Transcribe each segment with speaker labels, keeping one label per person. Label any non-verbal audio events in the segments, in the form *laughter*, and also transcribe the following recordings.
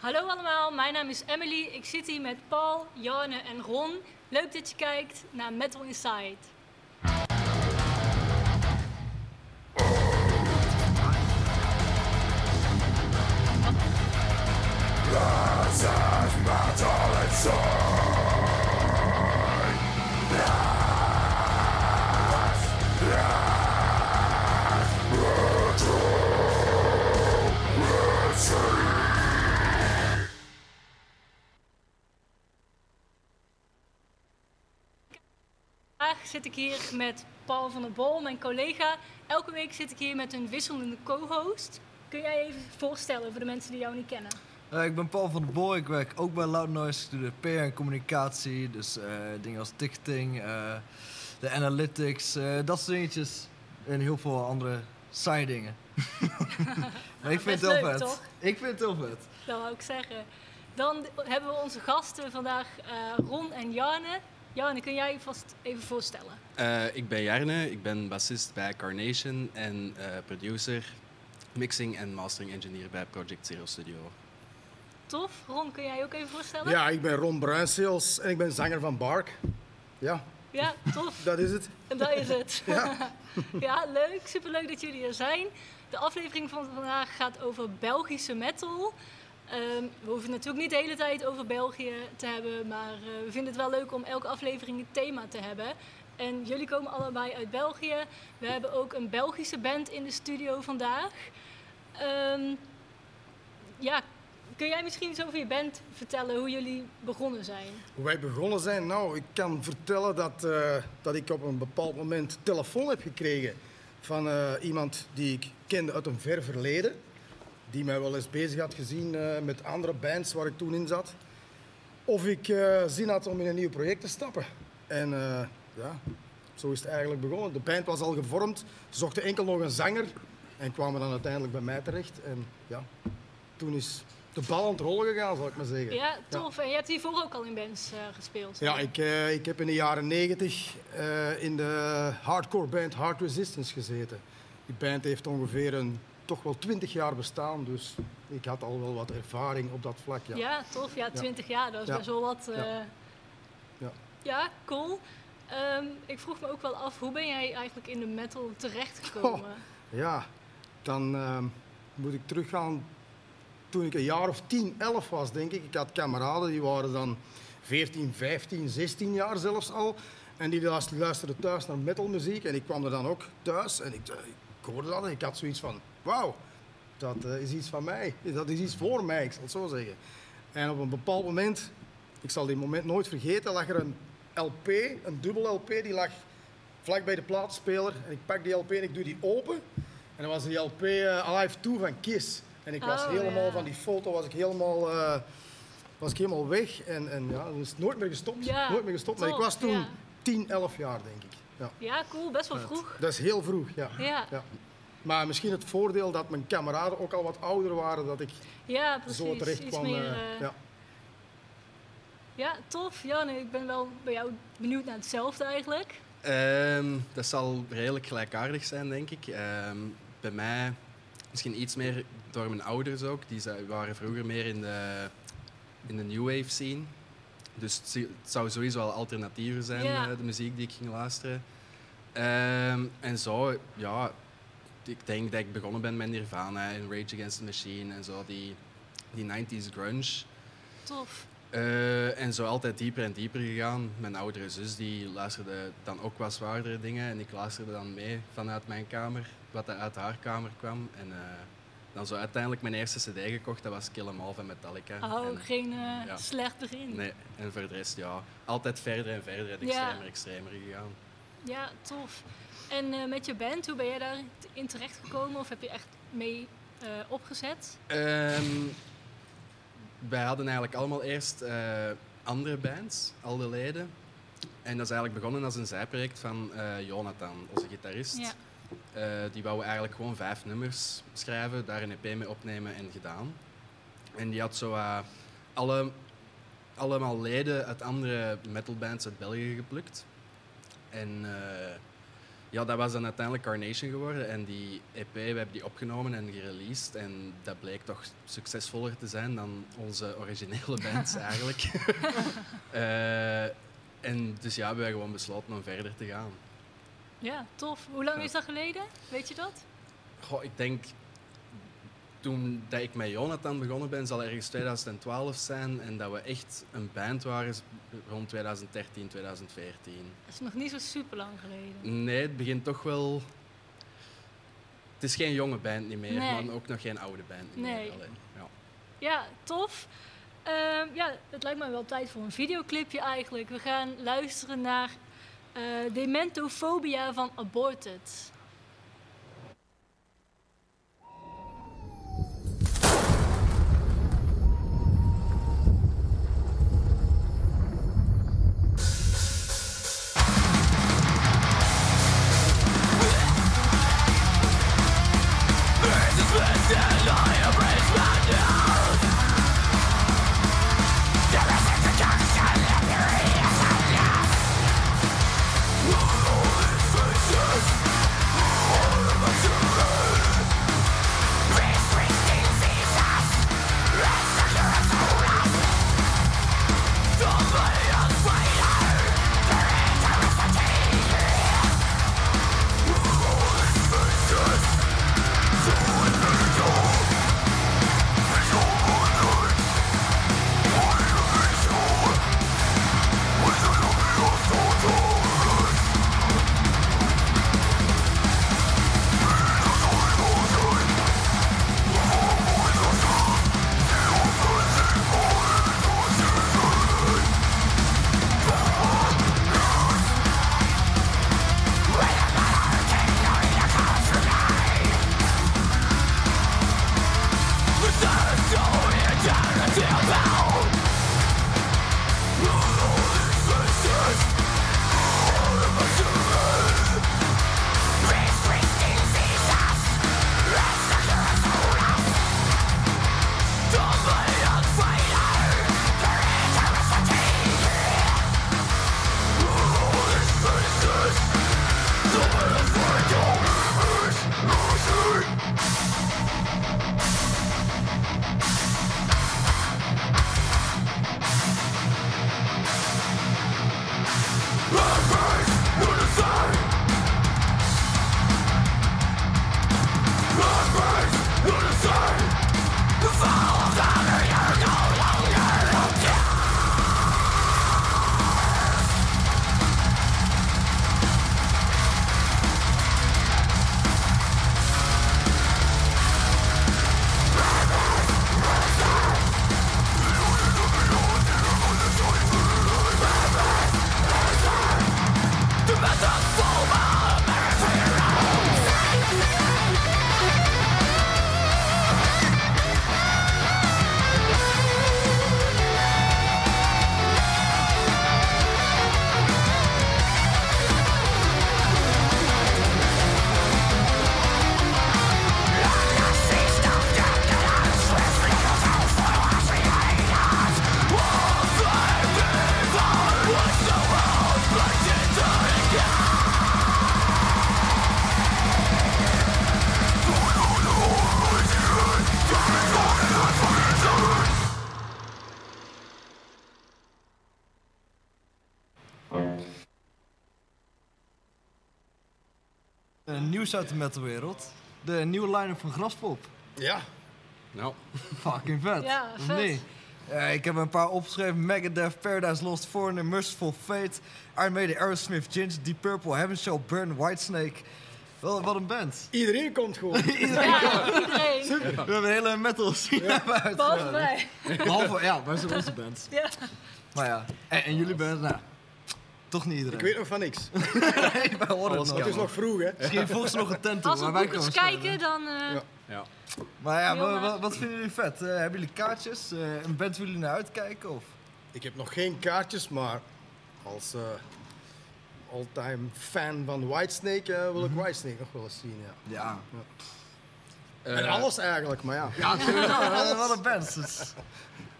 Speaker 1: Hallo allemaal, mijn naam is Emily. Ik zit hier met Paul, Jarne en Ron. Leuk dat je kijkt naar Metal Inside. Vandaag zit ik hier met Paul van der Bol, mijn collega. Elke week zit ik hier met een wisselende co-host. Kun jij even voorstellen voor de mensen die jou niet kennen?
Speaker 2: Eh, ik ben Paul van der Boy, ik werk ook bij Loud Noise. Ik doe de PR en communicatie, dus eh, dingen als ticketing, eh, de analytics, dat soort dingetjes. En heel veel andere side dingen. *laughs* maar ik *laughs* vind het heel
Speaker 1: leuk,
Speaker 2: vet.
Speaker 1: toch?
Speaker 2: Ik vind het heel vet.
Speaker 1: Dat wou ik zeggen. Dan hebben we onze gasten vandaag Ron en Jarne. Jarne, kun jij je vast even voorstellen?
Speaker 3: Eh, ik ben Jarne, ik ben bassist bij Carnation en eh, producer, mixing en mastering engineer bij Project Zero Studio.
Speaker 1: Tof. Ron, kun jij je ook even voorstellen?
Speaker 4: Ja, ik ben Ron Bruinseels en ik ben zanger van Bark. Ja,
Speaker 1: Ja, tof. *laughs*
Speaker 4: dat is het.
Speaker 1: En dat is het. *laughs*
Speaker 4: Ja. *laughs*
Speaker 1: ja, leuk. Superleuk dat jullie er zijn. De aflevering van vandaag gaat over Belgische metal. Ehm, we hoeven het natuurlijk niet de hele tijd over België te hebben, maar eh, we vinden het wel leuk om elke aflevering een thema te hebben. En jullie komen allebei uit België. We hebben ook een Belgische band in de studio vandaag. Ehm, ja, kun jij misschien eens over je band vertellen hoe jullie begonnen zijn?
Speaker 4: Hoe wij begonnen zijn, nou, ik kan vertellen dat, eh, dat ik op een bepaald moment telefoon heb gekregen van eh, iemand die ik kende uit een ver verleden. Die mij wel eens bezig had gezien eh, met andere bands waar ik toen in zat. Of ik eh, zin had om in een nieuw project te stappen. En eh, ja, zo is het eigenlijk begonnen. De band was al gevormd, ze zochten enkel nog een zanger en kwamen dan uiteindelijk bij mij terecht. En ja, toen is de bal aan het rollen gegaan, zal ik maar zeggen.
Speaker 1: Ja, tof. En je hebt hiervoor ook al in bands gespeeld.
Speaker 4: Ja, ik, ik heb in de jaren 90 eh, in de hardcore band Hard Resistance gezeten. Die band heeft ongeveer een, toch wel 20 jaar bestaan, dus ik had al wel wat ervaring op dat vlak. Ja.
Speaker 1: Ja, tof. Ja, 20 jaar, dat is
Speaker 4: Ja.
Speaker 1: best wel wat. eh,
Speaker 4: Ja.
Speaker 1: ja.
Speaker 4: Ja.
Speaker 1: cool. Ehm, ik vroeg me ook wel af, hoe ben jij eigenlijk in de metal terechtgekomen?
Speaker 4: Ja, dan ehm, moet ik teruggaan toen ik een jaar of 10, 11 was, denk ik. Ik had kameraden die waren dan 14, 15, 16 jaar zelfs al. En die luister- luisterden thuis naar metalmuziek. En ik kwam er dan ook thuis en ik, eh, ik hoorde dat en ik had zoiets van... Wauw, dat eh, is iets van mij. Dat is iets voor mij, ik zal het zo zeggen. En op een bepaald moment, ik zal die moment nooit vergeten, lag er een LP, een dubbel LP, die lag vlak bij de plaatspeler. En ik pak die LP en ik doe die open. En dat was die LP eh, Alive 2 van Kiss. En ik was
Speaker 1: Oh,
Speaker 4: helemaal,
Speaker 1: ja.
Speaker 4: van die foto was ik helemaal, eh, was ik helemaal weg. En, en ja, dus nooit meer gestopt.
Speaker 1: Ja,
Speaker 4: nooit meer gestopt. Maar ik was toen
Speaker 1: ja.
Speaker 4: 10, 11 jaar, denk ik. Ja.
Speaker 1: Ja, cool. Best wel vroeg.
Speaker 4: Dat is heel vroeg, ja.
Speaker 1: Ja,
Speaker 4: ja. Maar misschien het voordeel dat mijn kameraden ook al wat ouder waren, dat ik
Speaker 1: ja precies.
Speaker 4: zo terecht
Speaker 1: Iets
Speaker 4: kwam.
Speaker 1: meer,
Speaker 4: eh,
Speaker 1: eh,
Speaker 4: ja.
Speaker 1: ja, tof. Ja, nee, ik ben wel bij jou benieuwd naar hetzelfde eigenlijk.
Speaker 3: Ehm, dat zal redelijk gelijkaardig zijn, denk ik. Ehm, bij mij misschien iets meer door mijn ouders ook. Die waren vroeger meer in de, in de new wave scene. Dus het zou sowieso al alternatiever zijn,
Speaker 1: Ja.
Speaker 3: eh, de muziek die ik ging luisteren. Ehm, en zo, ja, ik denk dat ik begonnen ben met Nirvana en Rage Against the Machine en zo, die, die 90s grunge.
Speaker 1: Tof.
Speaker 3: Eh, en zo altijd dieper en dieper gegaan. Mijn oudere zus die luisterde dan ook wat zwaardere dingen. En ik luisterde dan mee vanuit mijn kamer, wat er uit haar kamer kwam. En eh, dan zo uiteindelijk mijn eerste cd gekocht, dat was Kill 'Em All van Metallica.
Speaker 1: Oh,
Speaker 3: En-
Speaker 1: geen
Speaker 3: ja.
Speaker 1: slecht begin.
Speaker 3: Nee, en voor de rest, ja, altijd verder en verder en
Speaker 1: Ja.
Speaker 3: extremer, extremer gegaan.
Speaker 1: Ja, tof. En eh, met je band, hoe ben jij daarin terechtgekomen? Of heb je echt mee eh, opgezet?
Speaker 3: Ehm, wij hadden eigenlijk allemaal eerst andere bands, al de leden. En dat is eigenlijk begonnen als een zijproject van Jonathan, onze gitarist.
Speaker 1: Ja.
Speaker 3: Eh, die wou eigenlijk gewoon vijf nummers schrijven, daar een EP mee opnemen en gedaan. En die had zo eh, alle, allemaal leden uit andere metalbands uit België geplukt. En eh, Ja, dat was dan uiteindelijk Carnation geworden. En die EP, we hebben die opgenomen en gereleased. En dat bleek toch succesvoller te zijn dan onze originele bands *laughs* eigenlijk. *laughs* En dus ja, we hebben gewoon besloten om verder te gaan.
Speaker 1: Ja, tof. Hoe lang
Speaker 3: Ja.
Speaker 1: is dat geleden? Weet je dat?
Speaker 3: Goh, ik denk toen dat ik met Jonathan begonnen ben, zal ergens 2012 zijn. En dat we echt een band waren is rond 2013, 2014.
Speaker 1: Dat is nog niet zo super lang geleden.
Speaker 3: Nee, het begint toch wel. Het is geen jonge band niet meer,
Speaker 1: Nee.
Speaker 3: maar ook nog geen oude band niet
Speaker 1: Nee.
Speaker 3: meer. Allee, ja.
Speaker 1: Ja, tof. Ehm, ja, het lijkt me wel tijd voor een videoclipje eigenlijk. We gaan luisteren naar Dementofobia van Aborted.
Speaker 2: Nieuws uit de metalwereld. De nieuwe line-up van Graspop.
Speaker 4: Ja,
Speaker 3: Nou,
Speaker 2: Fucking vet.
Speaker 1: Ja, vet.
Speaker 2: Nee. Eh, ik heb een paar opgeschreven. Megadeth, Paradise Lost, Foreigner, Merciful Fate, Iron Maiden, Aerosmith, Ginger, Deep Purple, Heaven Shall Burn, Whitesnake. Wel, wat een band. *laughs*
Speaker 4: iedereen komt gewoon. *laughs*
Speaker 1: Ja, iedereen.
Speaker 2: We hebben een hele metal scene
Speaker 1: Behalve wij.
Speaker 2: Behalve, ja, wij zijn onze band.
Speaker 1: Ja.
Speaker 2: Maar ja, en, en jullie band, nou, toch niet
Speaker 4: Ik
Speaker 2: iedereen.
Speaker 4: weet nog van niks. *laughs*
Speaker 2: Nee, horen het
Speaker 3: Alles
Speaker 2: nog.
Speaker 4: Het is nog vroeg, hè.
Speaker 2: Misschien volgens nog een tent toe,
Speaker 1: Als we boekers
Speaker 2: komen
Speaker 1: kijken, dan... eh,
Speaker 4: Ja.
Speaker 3: ja.
Speaker 2: Maar ja, wat vinden jullie vet? Eh, hebben jullie kaartjes? Eh, een band waar jullie naar uitkijken? Of?
Speaker 4: Ik heb nog geen kaartjes, maar als eh all-time fan van Whitesnake eh, wil ik Whitesnake nog wel eens zien. Ja.
Speaker 2: Ja.
Speaker 4: en alles eigenlijk, maar ja.
Speaker 2: Ja, sowieso. *laughs* wat een band. Dus,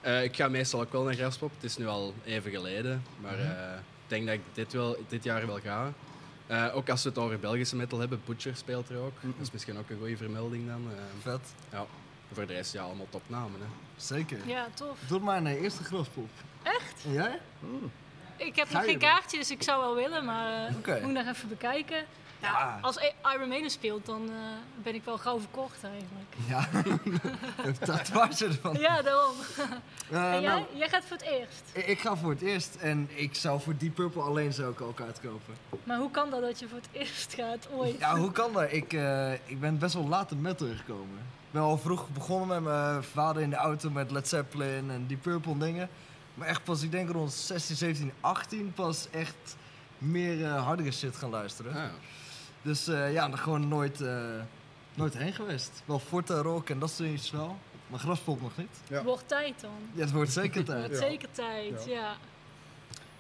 Speaker 3: eh, ik ga meestal ook wel naar Graspop. Het is nu al even geleden, maar
Speaker 2: Mhm.
Speaker 3: eh, ik denk dat ik dit, wel, dit jaar wel ga. Eh, ook als we het over Belgische metal hebben, Butcher speelt er ook. Dat is misschien ook een goede vermelding dan. Eh,
Speaker 2: Vet.
Speaker 3: ja. Voor de rest, ja, allemaal topnamen. Hè.
Speaker 2: Zeker.
Speaker 1: Ja, tof.
Speaker 2: Doe mijn eh, eerste graspop.
Speaker 1: Echt?
Speaker 2: En jij?
Speaker 1: Ik heb nog geen kaartje, dus ik zou wel willen, maar eh,
Speaker 2: Oké.
Speaker 1: moet ik nog even bekijken.
Speaker 2: Ja.
Speaker 1: Als I- Iron Maiden speelt, dan eh, ben ik wel gauw verkocht eigenlijk.
Speaker 2: Ja. Een tatoeage ervan.
Speaker 1: Ja, daarom.
Speaker 2: Eh, *laughs*
Speaker 1: en jij?
Speaker 2: nou,
Speaker 1: jij gaat voor het eerst.
Speaker 2: ik- ga voor het eerst en ik zou voor Deep Purple alleen zou ik ook uitkopen.
Speaker 1: Maar hoe kan dat dat je voor het eerst gaat ooit?
Speaker 2: Ja, hoe kan dat? Ik, eh, ik ben best wel laat in metal gekomen. Ik ben al vroeg begonnen met mijn vader in de auto met Led Zeppelin en Deep Purple en dingen. Maar echt pas, ik denk rond 16, 17, 18 pas echt meer hardere shit gaan luisteren.
Speaker 3: Ah,
Speaker 2: Dus eh, ja, er gewoon nooit, eh, nooit heen geweest. Wel Forte Rock en dat soort dingen wel. Maar Graspop nog niet.
Speaker 5: Ja.
Speaker 1: Wordt tijd dan.
Speaker 2: Ja, het wordt zeker tijd.
Speaker 1: Wordt
Speaker 5: Ja.
Speaker 1: zeker tijd,
Speaker 5: Ja.
Speaker 1: ja.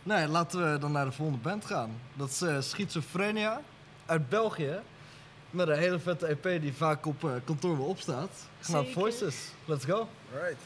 Speaker 2: Nee, laten we dan naar de volgende band gaan. Dat is eh, Schizophrenia uit België. Met een hele vette EP die vaak op kantoor wel opstaat. Genaamd. Voices. Let's go.
Speaker 5: Right.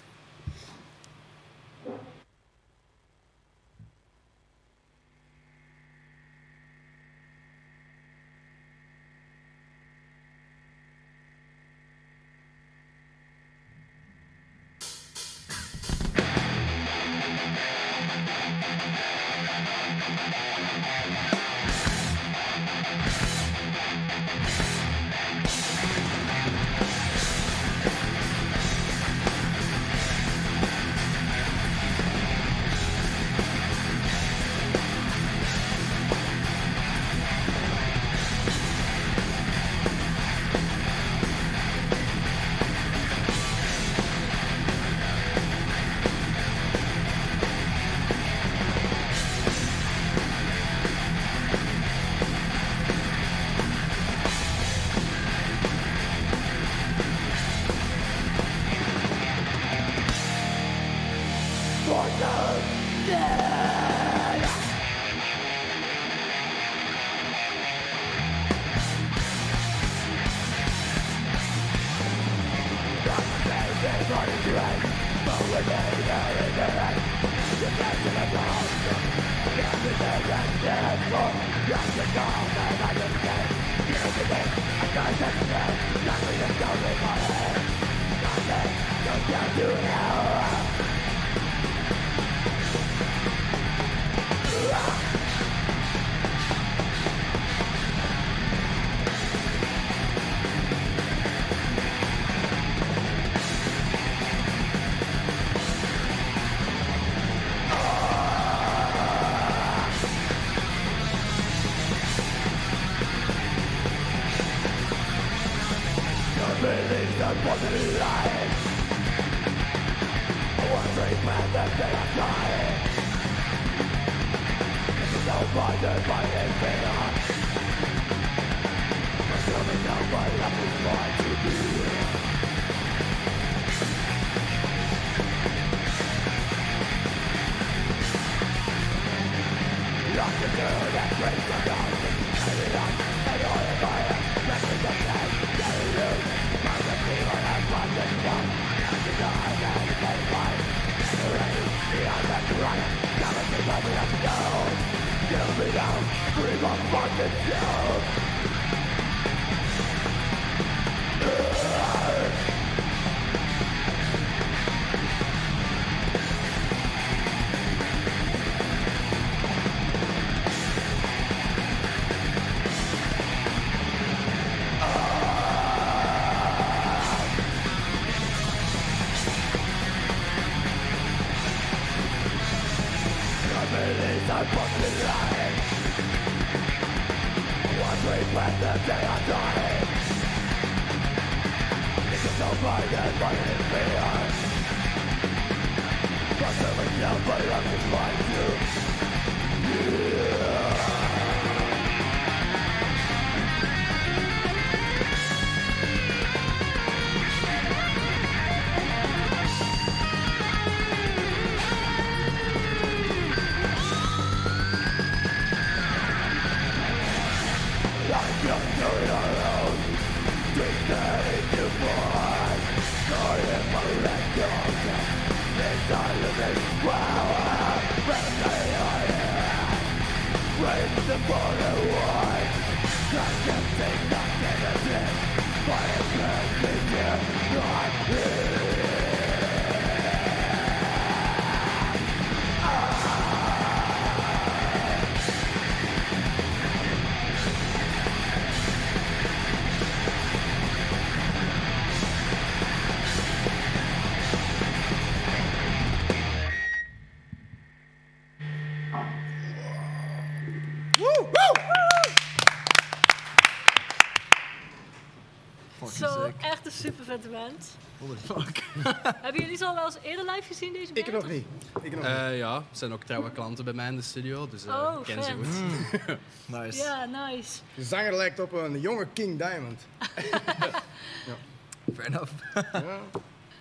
Speaker 1: Band.
Speaker 2: Holy fuck. *laughs*
Speaker 1: Hebben jullie ze al wel eens eerder live gezien, deze band?
Speaker 4: Ik nog niet. Ik nog niet.
Speaker 3: Eh, ja, er zijn ook trouwe klanten bij mij in de studio, dus eh
Speaker 1: Oh,
Speaker 3: ik ken ze goed. *laughs*
Speaker 2: Nice.
Speaker 1: Ja, nice.
Speaker 4: De zanger lijkt op een jonge King Diamond. *laughs*
Speaker 2: Fair enough.
Speaker 4: Ja.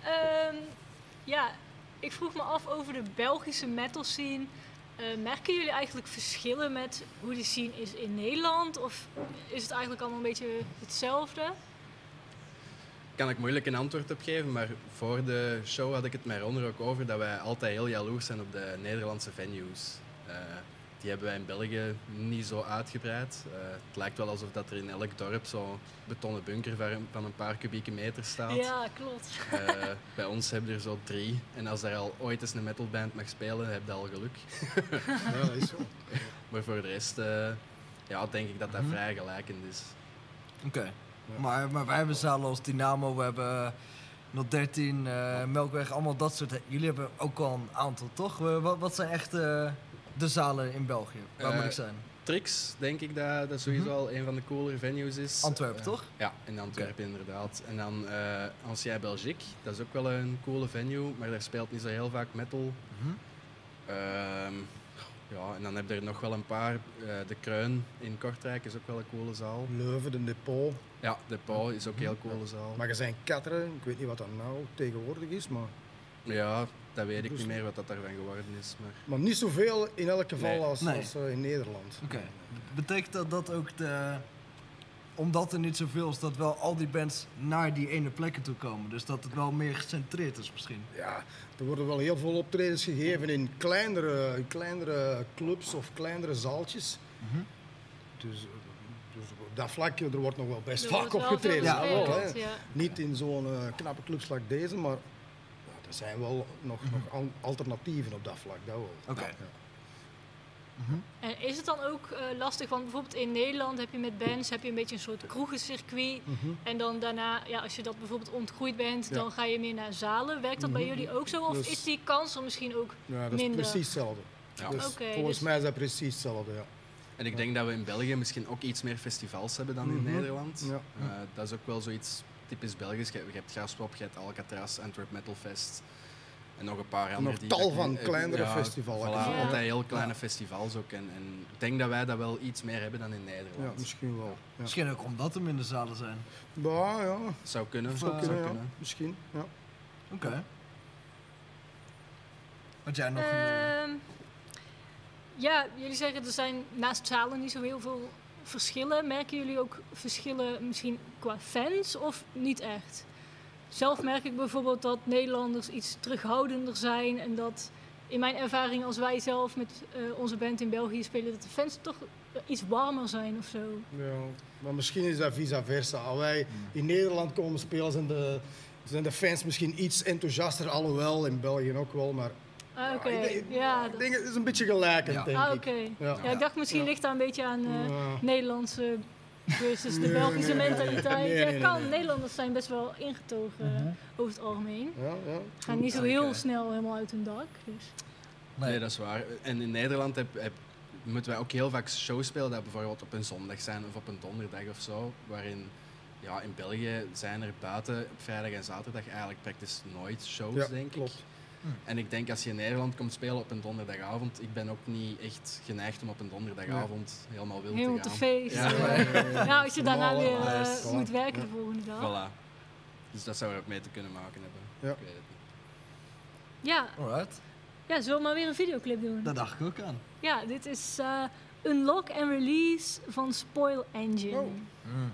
Speaker 1: Ehm, ja, ik vroeg me af over de Belgische metal scene. Eh, merken jullie eigenlijk verschillen met hoe die scene is in Nederland? Of is het eigenlijk allemaal een beetje hetzelfde?
Speaker 3: Kan ik moeilijk een antwoord op geven, maar voor de show had ik het met Ron er ook over dat wij altijd heel jaloers zijn op de Nederlandse venues. Eh, die hebben wij in België niet zo uitgebreid. Eh, het lijkt wel alsof dat er in elk dorp zo'n betonnen bunker van een- paar kubieke meter staat.
Speaker 1: Ja, klopt.
Speaker 3: Eh, bij ons hebben we er zo drie. En als er al ooit eens een metalband mag spelen, heb je al geluk. *laughs*
Speaker 4: ja, dat is zo.
Speaker 3: Maar voor de rest eh, ja, denk ik dat dat
Speaker 2: Mhm.
Speaker 3: vrij gelijkend is.
Speaker 2: Oké. Maar, maar wij hebben zalen als Dynamo, we hebben 013, eh Melkweg, allemaal dat soort. Jullie hebben ook al een aantal, toch? Eh, Wat, wat zijn echt eh, de zalen in België? Waar
Speaker 3: Eh,
Speaker 2: moet ik zijn?
Speaker 3: Trix, denk ik dat dat sowieso al een van de coolere venues is.
Speaker 2: Mhm. Antwerpen,
Speaker 3: Eh,
Speaker 2: toch?
Speaker 3: Ja, in Antwerpen inderdaad. En dan eh Ancien Belgique, dat is ook wel een coole venue, maar daar speelt niet zo heel vaak metal.
Speaker 2: Mhm.
Speaker 3: Ja, en dan heb je er nog wel een paar. Eh, de Kruin in Kortrijk is ook wel een coole zaal.
Speaker 4: Leuven, de Depot,
Speaker 3: Ja, de Pauw is ook een heel coole zaal.
Speaker 4: magazijn Katteren. Ik weet niet wat dat nou tegenwoordig is, maar,
Speaker 3: Ja, dat weet ik
Speaker 4: Dus-
Speaker 3: niet meer wat dat daarvan geworden is. Maar
Speaker 4: maar niet zoveel in elk geval
Speaker 3: Nee.
Speaker 4: als,
Speaker 2: Nee.
Speaker 4: als eh, in Nederland.
Speaker 2: Oké. Betekent dat dat ook de. Omdat er niet zoveel is, dat wel al die bands naar die ene plekken toe komen. Dus dat het wel meer gecentreerd is misschien.
Speaker 4: Ja, er worden wel heel veel optredens gegeven in kleinere, in kleinere clubs of kleinere zaaltjes.
Speaker 2: Mhm.
Speaker 4: Dus, eh, dus op dat vlak, er wordt nog wel best
Speaker 1: Er
Speaker 4: vaak opgetreden.
Speaker 2: Ja,
Speaker 1: ja.
Speaker 4: Niet in zo'n eh, knappe clubs als deze, maar ja, er zijn wel nog, nog al- alternatieven op dat vlak. Dat wel.
Speaker 1: En is het dan ook eh, lastig, want bijvoorbeeld in Nederland heb je met bands heb je een beetje een soort kroegencircuit.
Speaker 4: Mhm.
Speaker 1: En dan daarna, ja, als je dat bijvoorbeeld ontgroeid bent,
Speaker 4: Ja.
Speaker 1: dan ga je meer naar zalen. Werkt dat bij
Speaker 4: Mhm.
Speaker 1: jullie ook zo? Of
Speaker 4: Dus-
Speaker 1: is die kans er misschien ook
Speaker 4: Ja, dat is
Speaker 1: minder?
Speaker 4: precies hetzelfde.
Speaker 3: Ja.
Speaker 4: Dus
Speaker 1: Oké,
Speaker 4: volgens
Speaker 1: dus-
Speaker 4: mij is dat precies hetzelfde. Ja.
Speaker 3: En ik denk dat we in België misschien ook iets meer festivals hebben dan in
Speaker 4: Mhm.
Speaker 3: Nederland.
Speaker 4: Ja.
Speaker 3: Eh, dat is ook wel zoiets typisch Belgisch. Je, je hebt Graspop, je hebt Alcatraz, Antwerp Metal Fest. En nog een paar andere.
Speaker 4: nog tal van
Speaker 3: eh,
Speaker 4: kleinere
Speaker 3: ja,
Speaker 4: festivals.
Speaker 3: Voilà,
Speaker 1: Ja.
Speaker 3: altijd heel kleine festivals ook. En, en ik denk dat wij dat wel iets meer hebben dan in
Speaker 4: Ja,
Speaker 3: Nederland.
Speaker 4: misschien wel. Ja.
Speaker 2: Misschien ook omdat er minder zalen zijn.
Speaker 4: Ja, ja,
Speaker 3: Zou kunnen.
Speaker 2: Zou
Speaker 3: zou
Speaker 4: kunnen, ja.
Speaker 3: kunnen.
Speaker 4: misschien. Ja.
Speaker 2: Oké. Had jij nog een. eh,
Speaker 1: Ehm, ja, jullie zeggen er zijn naast zalen niet zo heel veel verschillen. Merken jullie ook verschillen misschien qua fans of niet echt? Zelf merk ik bijvoorbeeld dat Nederlanders iets terughoudender zijn en dat in mijn ervaring als wij zelf met eh, onze band in België spelen, dat de fans toch iets warmer zijn of zo.
Speaker 4: Ja, maar misschien is dat vice versa. Als wij in Nederland komen spelen, zijn de, zijn de fans misschien iets enthousiaster. Alhoewel, in België ook wel. Maar
Speaker 1: Ah, Oké,
Speaker 4: ja,
Speaker 1: dat-
Speaker 4: denk het is een beetje gelijkend,
Speaker 2: Ja.
Speaker 4: denk
Speaker 1: Ah,
Speaker 4: ik.
Speaker 1: oké.
Speaker 4: Ja.
Speaker 1: Ja, ik dacht misschien
Speaker 4: Ja.
Speaker 1: ligt daar een beetje aan eh,
Speaker 4: Ja.
Speaker 1: Nederlandse versus de Belgische
Speaker 4: nee, nee,
Speaker 1: mentaliteit.
Speaker 4: nee,
Speaker 1: ja,
Speaker 4: nee, nee,
Speaker 1: kan. Nederlanders zijn best wel ingetogen over het algemeen.
Speaker 4: Ja, ja.
Speaker 1: Gaan niet zo heel snel helemaal uit hun dak. Dus.
Speaker 3: Nee. dat is waar. En in Nederland heb, heb- moeten wij ook heel vaak shows spelen dat bijvoorbeeld op een zondag zijn of op een donderdag of zo. Waarin ja, in België zijn er buiten op vrijdag en zaterdag eigenlijk praktisch nooit shows,
Speaker 4: Ja,
Speaker 3: denk
Speaker 4: klopt.
Speaker 3: Ik. En ik denk als je in Nederland komt spelen op een donderdagavond, ik ben ook niet echt geneigd om op een donderdagavond helemaal wild
Speaker 1: Heel
Speaker 3: te
Speaker 1: te
Speaker 3: gaan.
Speaker 1: feest.
Speaker 3: Ja.
Speaker 1: Ja. Nou, *laughs* als je daarna weer eh, moet werken
Speaker 4: Ja.
Speaker 1: de volgende dag.
Speaker 3: Voilà. Dus dat zou er ook mee te kunnen maken hebben.
Speaker 4: Ja.
Speaker 3: Ik weet het niet.
Speaker 1: Ja,
Speaker 2: Alright.
Speaker 1: ja, zullen we maar weer een videoclip doen?
Speaker 2: Daar dacht ik ook aan.
Speaker 1: Ja, dit is eh, Unlock and Release van Spoil Engine.
Speaker 4: Oh.
Speaker 2: Mm.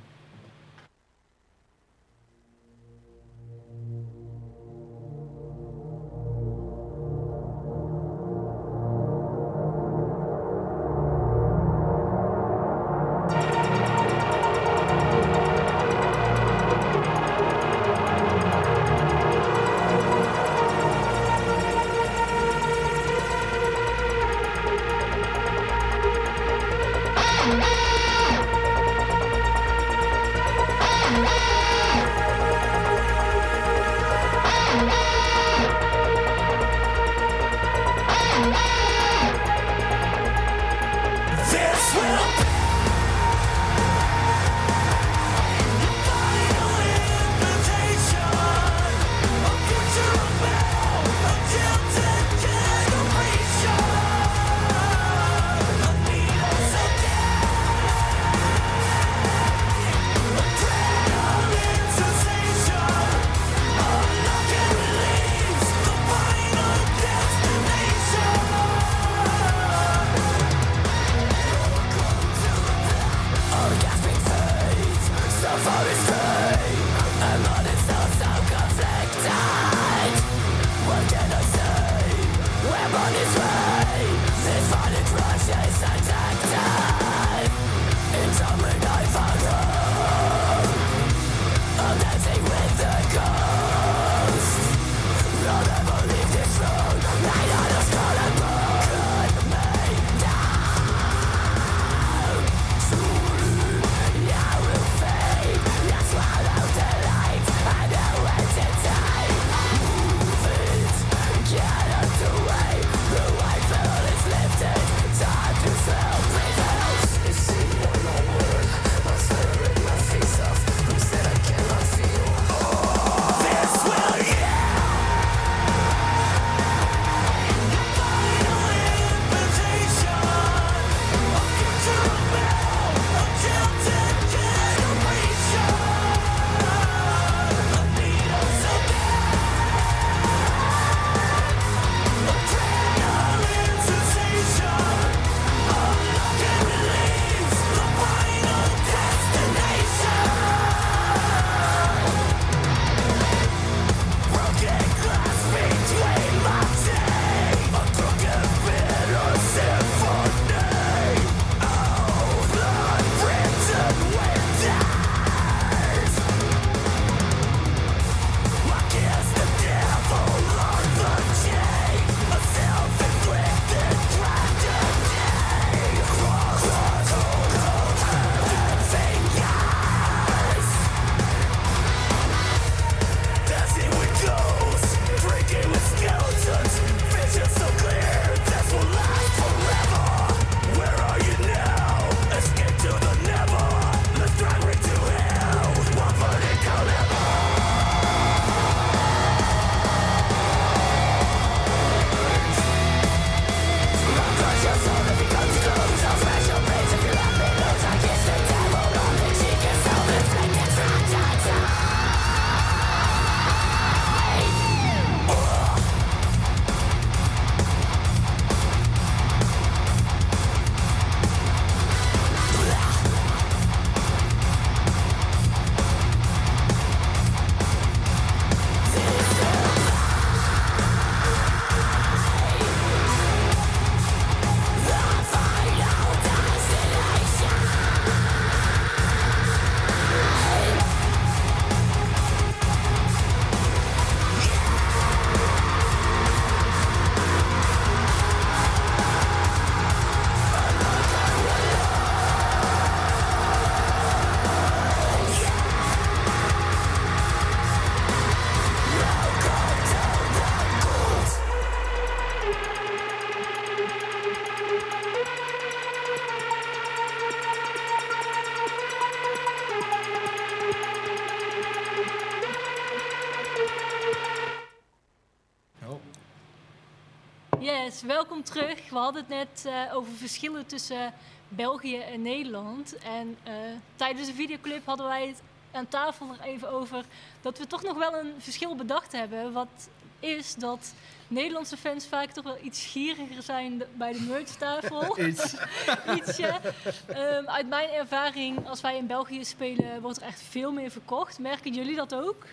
Speaker 1: Yes, welkom terug. We hadden het net eh, over verschillen tussen België en Nederland. En eh, tijdens de videoclip hadden wij het aan tafel nog even over dat we toch nog wel een verschil bedacht hebben. Wat is dat Nederlandse fans vaak toch wel iets gieriger zijn bij de merchtafel. *laughs*
Speaker 2: Iets. *laughs*
Speaker 1: Ietsje. Ehm, uit mijn ervaring, als wij in België spelen, wordt er echt veel meer verkocht. Merken jullie dat ook?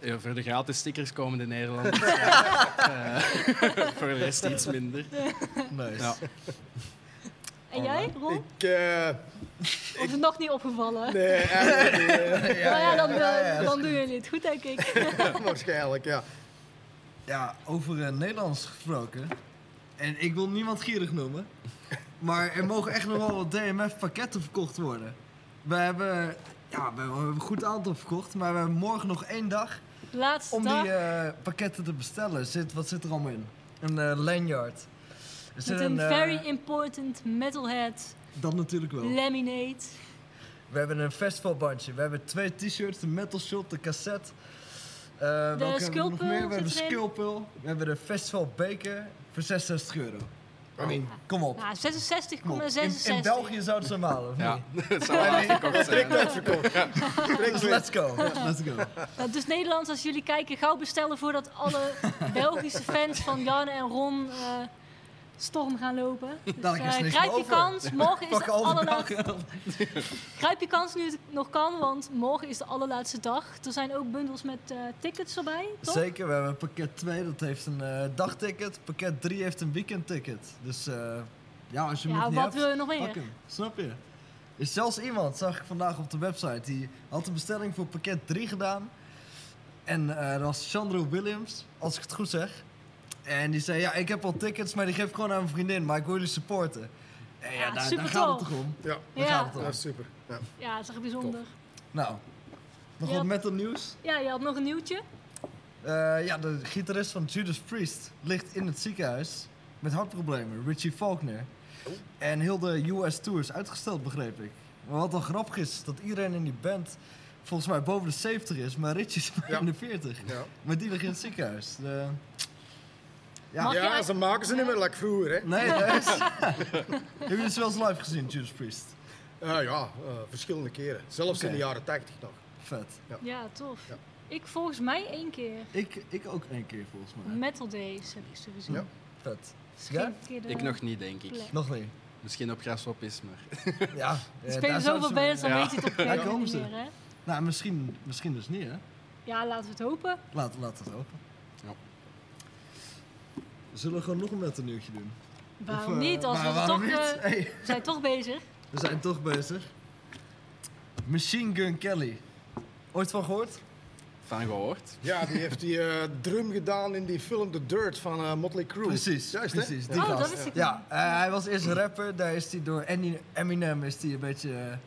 Speaker 3: Ja, voor de gratis stickers komen de Nederlanders. *laughs* Eh, voor de rest iets minder.
Speaker 2: Nice.
Speaker 3: Ja.
Speaker 1: En jij, Ron?
Speaker 4: Ik, eh,
Speaker 1: Of is het nog niet opgevallen?
Speaker 4: nee, eigenlijk niet, eh, *laughs*
Speaker 1: nou ja, dan, eh,
Speaker 2: ja, ja.
Speaker 1: dan doen jullie het goed, denk ik. *laughs*
Speaker 4: waarschijnlijk, ja.
Speaker 2: Ja, over Nederlands gesproken. En ik wil niemand gierig noemen. Maar er mogen echt nog wel wat DMF-pakketten verkocht worden. We hebben, ja, we hebben een goed aantal verkocht. Maar we hebben morgen nog één dag
Speaker 1: Laatste
Speaker 2: om
Speaker 1: dag
Speaker 2: die eh, pakketten te bestellen. Zit, wat zit er allemaal in? Een eh, lanyard. Er zit
Speaker 1: met een
Speaker 2: eh,
Speaker 1: very important metalhead
Speaker 2: Dat natuurlijk wel.
Speaker 1: laminate.
Speaker 2: We hebben een festivalbandje. We hebben twee t-shirts, de metal shot, de cassette. Eh welke hebben we nog meer? We hebben
Speaker 1: zit erin.
Speaker 2: Skullpul. We hebben de festival beker voor 66 euro.
Speaker 4: I mean,
Speaker 2: Kom op.
Speaker 1: Nou,
Speaker 2: Kom op.
Speaker 1: 66,66.
Speaker 2: In, in België zouden ze hem halen, of
Speaker 3: Ja,
Speaker 2: niet? *laughs*
Speaker 3: dat zou wel uitverkocht zijn.
Speaker 4: uitverkocht.
Speaker 2: Dus let's go. Let's go.
Speaker 1: Nou, dus Nederlands, als jullie kijken, gauw bestellen voordat alle Belgische fans van Jan en Ron eh, storm gaan lopen. *laughs* Dus
Speaker 2: niks
Speaker 1: grijp je kans. *laughs* Morgen is de allerlaatste... *laughs* Grijp je kans nu het nog kan, want morgen is de allerlaatste dag. Er zijn ook bundels met eh, tickets erbij, toch?
Speaker 2: Zeker, we hebben pakket 2, dat heeft een eh, dagticket. Pakket 3 heeft een weekendticket. Dus ja, als je hem
Speaker 1: Ja, wat wil je nog meer?
Speaker 2: Snap je? Is zelfs iemand, zag ik vandaag op de website, die had een bestelling voor pakket 3 gedaan. En dat was Chandro Williams, als ik het goed zeg. En die zei, ja, ik heb al tickets, maar die geef ik gewoon aan mijn vriendin. Maar ik wil jullie supporten. En ja,
Speaker 1: Ja,
Speaker 2: daar, daar gaat het toch om.
Speaker 4: Ja,
Speaker 2: Daar
Speaker 1: Ja.
Speaker 2: gaat het om.
Speaker 4: dat is super. Ja.
Speaker 1: Ja, dat is echt bijzonder.
Speaker 2: Nou, nog
Speaker 1: Ja.
Speaker 2: wat metal nieuws?
Speaker 1: Ja, je had nog een nieuwtje.
Speaker 2: Eh, ja, de gitarist van Judas Priest ligt in het ziekenhuis met hartproblemen, Richie Faulkner. En heel de US Tour is uitgesteld, begreep ik. Maar wat dan grappig is, dat iedereen in die band volgens mij boven de 70 is, maar Richie is *laughs* maar
Speaker 4: Ja.
Speaker 2: in de 40.
Speaker 4: Ja.
Speaker 2: Maar die ligt in het ziekenhuis. De... Ja,
Speaker 4: ja, ze maken ze niet meer like vroeger. Hè.
Speaker 2: nee, dat is... *laughs* Heb je het wel eens live gezien, Judas Priest?
Speaker 4: Eh, ja, eh, verschillende keren. Zelfs in de jaren 80 nog.
Speaker 2: Vet.
Speaker 1: Ja, tof.
Speaker 4: Ja.
Speaker 1: Ik volgens mij één keer.
Speaker 2: Ik, ik ook één keer volgens mij.
Speaker 1: Metal Days heb ik ze gezien.
Speaker 4: Ja.
Speaker 2: Vet. Ja?
Speaker 3: Ik nog niet, denk ik.
Speaker 1: plek.
Speaker 2: Nog niet.
Speaker 3: Misschien op grasop is, maar... *laughs*
Speaker 2: Ja. *laughs*
Speaker 1: Er
Speaker 2: eh,
Speaker 1: spelen zoveel
Speaker 2: ze-
Speaker 1: bands, dan
Speaker 3: Ja.
Speaker 1: weet je het op moment
Speaker 2: ze.
Speaker 1: meer, hè?
Speaker 2: Nou, misschien, misschien dus niet, hè?
Speaker 1: Ja, laten we het hopen.
Speaker 2: Laat, laat het open. Zullen we gewoon nog een met een nieuwtje doen?
Speaker 1: Waarom
Speaker 2: Of, eh,
Speaker 1: niet? Als we
Speaker 2: waarom
Speaker 1: toch,
Speaker 2: niet?
Speaker 1: eh, *laughs*
Speaker 2: Hey,
Speaker 1: we zijn toch bezig.
Speaker 2: we zijn toch bezig. Machine Gun Kelly. Ooit van gehoord?
Speaker 3: Van gehoord.
Speaker 4: Ja, die heeft die eh, drum gedaan in die film The Dirt van eh, Motley Crue.
Speaker 2: Precies,
Speaker 4: Juist, hè?
Speaker 2: precies.
Speaker 4: Ja.
Speaker 2: Die
Speaker 1: Oh, dat wist ik
Speaker 2: Ja, eh, hij was eerst rapper. Daar is hij door Eminem is hij een beetje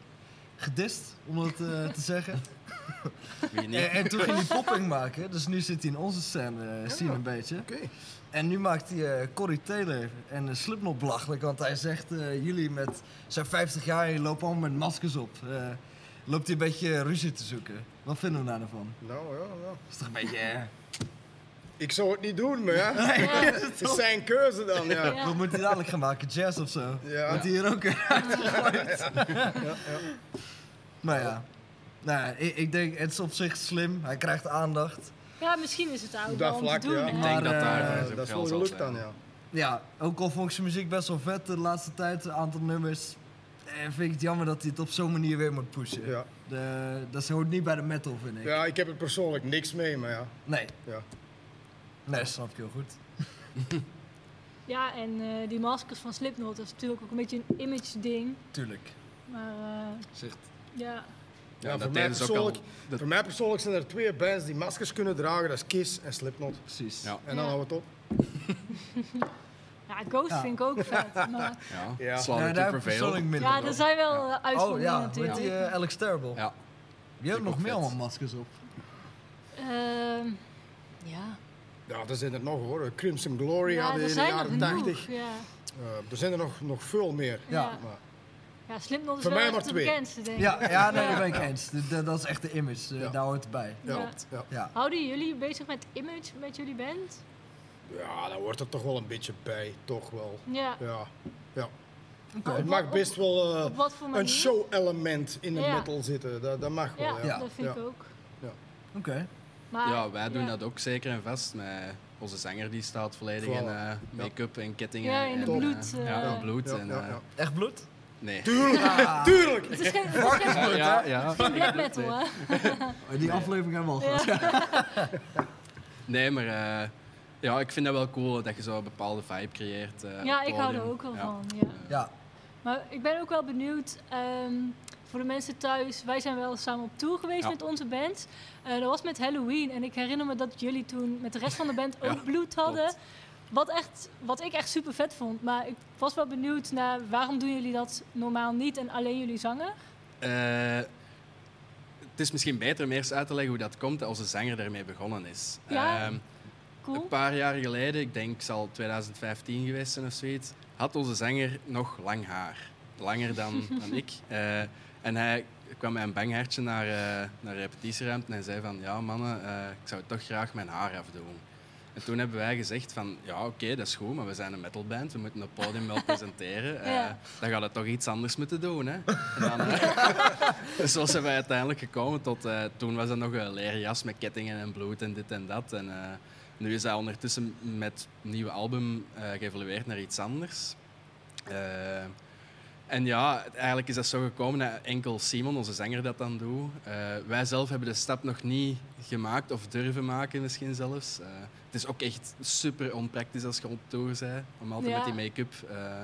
Speaker 2: gedist, om het eh, *laughs* te zeggen.
Speaker 3: Wie niet?
Speaker 2: En, en toen ging hij popping maken. Dus nu zit hij in onze scène, scene een beetje.
Speaker 4: Oké.
Speaker 2: En nu maakt hij eh Corey Taylor en uh, Slipknot belachelijk. Want hij zegt, eh, jullie met zijn 50 jaar lopen allemaal met maskers op. Loopt hij een beetje ruzie te zoeken. Wat vinden we daar nou van?
Speaker 4: Nou ja, ja.
Speaker 2: Dat is toch een beetje...
Speaker 4: Ik zou het niet doen, maar ja. *laughs*
Speaker 1: Ja.
Speaker 4: Het is zijn keuze dan, ja.
Speaker 1: Ja.
Speaker 2: Wat moet hij dadelijk gaan maken? Jazz of zo?
Speaker 4: Ja.
Speaker 2: Wordt hij hier ook uitgegooid? Maar ja. Nou, ja, ik, ik denk, het is op zich slim. Hij krijgt aandacht.
Speaker 1: Ja, misschien is het oud
Speaker 4: dat
Speaker 1: om te
Speaker 4: vlak,
Speaker 1: doen.
Speaker 4: ja.
Speaker 3: Ik denk
Speaker 2: Maar,
Speaker 3: dat daar
Speaker 2: eh,
Speaker 3: uh,
Speaker 4: dat is wel gelukt dan, ja.
Speaker 2: Ja, ook al vond ik zijn muziek best wel vet de laatste tijd, een aantal nummers. Eh, vind ik het jammer dat hij het op zo'n manier weer moet pushen.
Speaker 4: Ja.
Speaker 2: De, dat hoort niet bij de metal, vind ik.
Speaker 4: ja, ik heb er persoonlijk niks mee, maar ja.
Speaker 2: Nee.
Speaker 4: ja.
Speaker 2: Nee, snap ik heel goed. *laughs*
Speaker 1: Ja, en eh, die maskers van Slipknot, dat is natuurlijk ook een beetje een image ding.
Speaker 2: Tuurlijk.
Speaker 1: Maar eh,
Speaker 2: Zegt.
Speaker 1: ja,
Speaker 3: Ja,
Speaker 4: voor mij
Speaker 3: al.
Speaker 4: persoonlijk-
Speaker 3: dat-
Speaker 4: Voor mij persoonlijk zijn er twee bands die maskers kunnen dragen. Dat is Kiss en Slipknot.
Speaker 2: Precies.
Speaker 3: Ja.
Speaker 4: En dan
Speaker 1: Ja.
Speaker 4: houden we het op. *laughs*
Speaker 1: ja Ghost
Speaker 2: Ja.
Speaker 1: vind ik ook *laughs* vet. Maar
Speaker 3: Ja,
Speaker 4: Ja.
Speaker 3: Slaughter
Speaker 2: Ja,
Speaker 3: to
Speaker 2: daar persoonlijk minder
Speaker 1: ja, er zijn wel
Speaker 3: Ja.
Speaker 1: eh, uitzonderingen
Speaker 2: Oh ja, met
Speaker 1: natuurlijk.
Speaker 2: die eh, Alex Terrible.
Speaker 3: Ja.
Speaker 2: Je hebt
Speaker 3: ik
Speaker 2: nog meer allemaal maskers op.
Speaker 1: Ehm, ja,
Speaker 4: Ja, er zijn er nog hoor. Crimson Glory
Speaker 1: ja
Speaker 4: hadden in de
Speaker 1: zijn er
Speaker 4: jaren
Speaker 1: genoeg.
Speaker 4: 80.
Speaker 1: Ja.
Speaker 4: Eh, er zijn er nog, nog veel meer.
Speaker 2: Ja.
Speaker 1: Ja.
Speaker 4: Maar,
Speaker 1: ja, Slipknot is
Speaker 4: Voor
Speaker 1: wel
Speaker 4: mij
Speaker 1: echt
Speaker 4: maar
Speaker 1: de
Speaker 4: twee.
Speaker 1: bekendste, denk ik.
Speaker 2: Ja, ja nee, *laughs* ben ik eens. Dat is echt de image. eh,
Speaker 4: Ja.
Speaker 2: Daar hoort het bij.
Speaker 4: ja.
Speaker 1: Ja.
Speaker 4: Ja.
Speaker 2: Ja.
Speaker 1: Houden jullie bezig met image met jullie band?
Speaker 4: ja, daar wordt er toch wel een beetje bij. Toch wel.
Speaker 1: Ja.
Speaker 4: Ja. ja.
Speaker 2: Oké.
Speaker 4: Het mag best wel eh,
Speaker 1: Op wat voor manier?
Speaker 4: een show-element in de
Speaker 1: Ja.
Speaker 4: metal zitten. Dat, dat mag wel.
Speaker 1: Ja,
Speaker 4: Ja.
Speaker 2: Ja.
Speaker 1: dat vind
Speaker 4: Ja.
Speaker 1: ik ook.
Speaker 2: Oké.
Speaker 1: Maar,
Speaker 3: Ja, wij doen
Speaker 1: ja.
Speaker 3: dat ook zeker en vast. Met onze zanger die staat volledig in
Speaker 4: Voilà.
Speaker 3: eh, make-up en kettingen.
Speaker 1: Ja, in
Speaker 3: en,
Speaker 1: de
Speaker 3: eh,
Speaker 1: bloed,
Speaker 3: ja, in bloed.
Speaker 4: Ja,
Speaker 3: en,
Speaker 4: ja,
Speaker 3: eh,
Speaker 4: ja.
Speaker 2: Echt bloed?
Speaker 3: Nee.
Speaker 2: Ah,
Speaker 4: Tuurlijk!
Speaker 1: Het is geen, het is geen,
Speaker 3: Ja, ja, ja.
Speaker 1: geen black metal, hè?
Speaker 2: Oh, Die aflevering hebben we al gehad. *laughs*
Speaker 3: Nee, maar eh, ja, ik vind dat wel cool dat je zo een bepaalde vibe creëert. eh,
Speaker 1: Ja, ik hou er ook wel
Speaker 3: Ja.
Speaker 1: van. Ja.
Speaker 2: Ja.
Speaker 1: Maar ik ben ook wel benieuwd, ehm, voor de mensen thuis, wij zijn wel samen op tour geweest
Speaker 3: Ja.
Speaker 1: met onze band. Eh, dat was met Halloween en ik herinner me dat jullie toen met de rest van de band ook
Speaker 3: Ja,
Speaker 1: bloed hadden.
Speaker 3: klopt.
Speaker 1: Wat, echt, wat ik echt super vet vond. Maar ik was wel benieuwd naar waarom doen jullie dat normaal niet en alleen jullie zanger?
Speaker 3: Eh, het is misschien beter om eerst uit te leggen hoe dat komt dat onze zanger daarmee begonnen is.
Speaker 1: Ja.
Speaker 3: Ehm,
Speaker 1: Cool.
Speaker 3: Een paar jaar geleden, ik denk zal 2015 geweest zijn of zoiets, had onze zanger nog lang haar. Langer dan, *laughs* dan ik. Eh, en hij kwam met een banghertje naar, eh naar de repetitieruimte en hij zei van ja mannen, ik zou toch graag mijn haar afdoen. En toen hebben wij gezegd van ja oké, dat is goed, maar we zijn een metalband, we moeten het podium wel presenteren. *laughs* Eh. Dan gaat het toch iets anders moeten doen. Hè? En dan, eh, *laughs* zo zijn wij uiteindelijk gekomen tot, eh, toen was dat nog een leren jas met kettingen en bloed en dit en dat. En, Nu is hij ondertussen met het nieuwe album geëvolueerd naar iets anders. En ja, eigenlijk is dat zo gekomen dat enkel Simon, onze zanger, dat dan doet. Eh, wij zelf hebben de stap nog niet gemaakt of durven maken misschien zelfs. Het is ook echt super onpraktisch als je op tour bent, om altijd
Speaker 1: Ja.
Speaker 3: met die make-up. eh,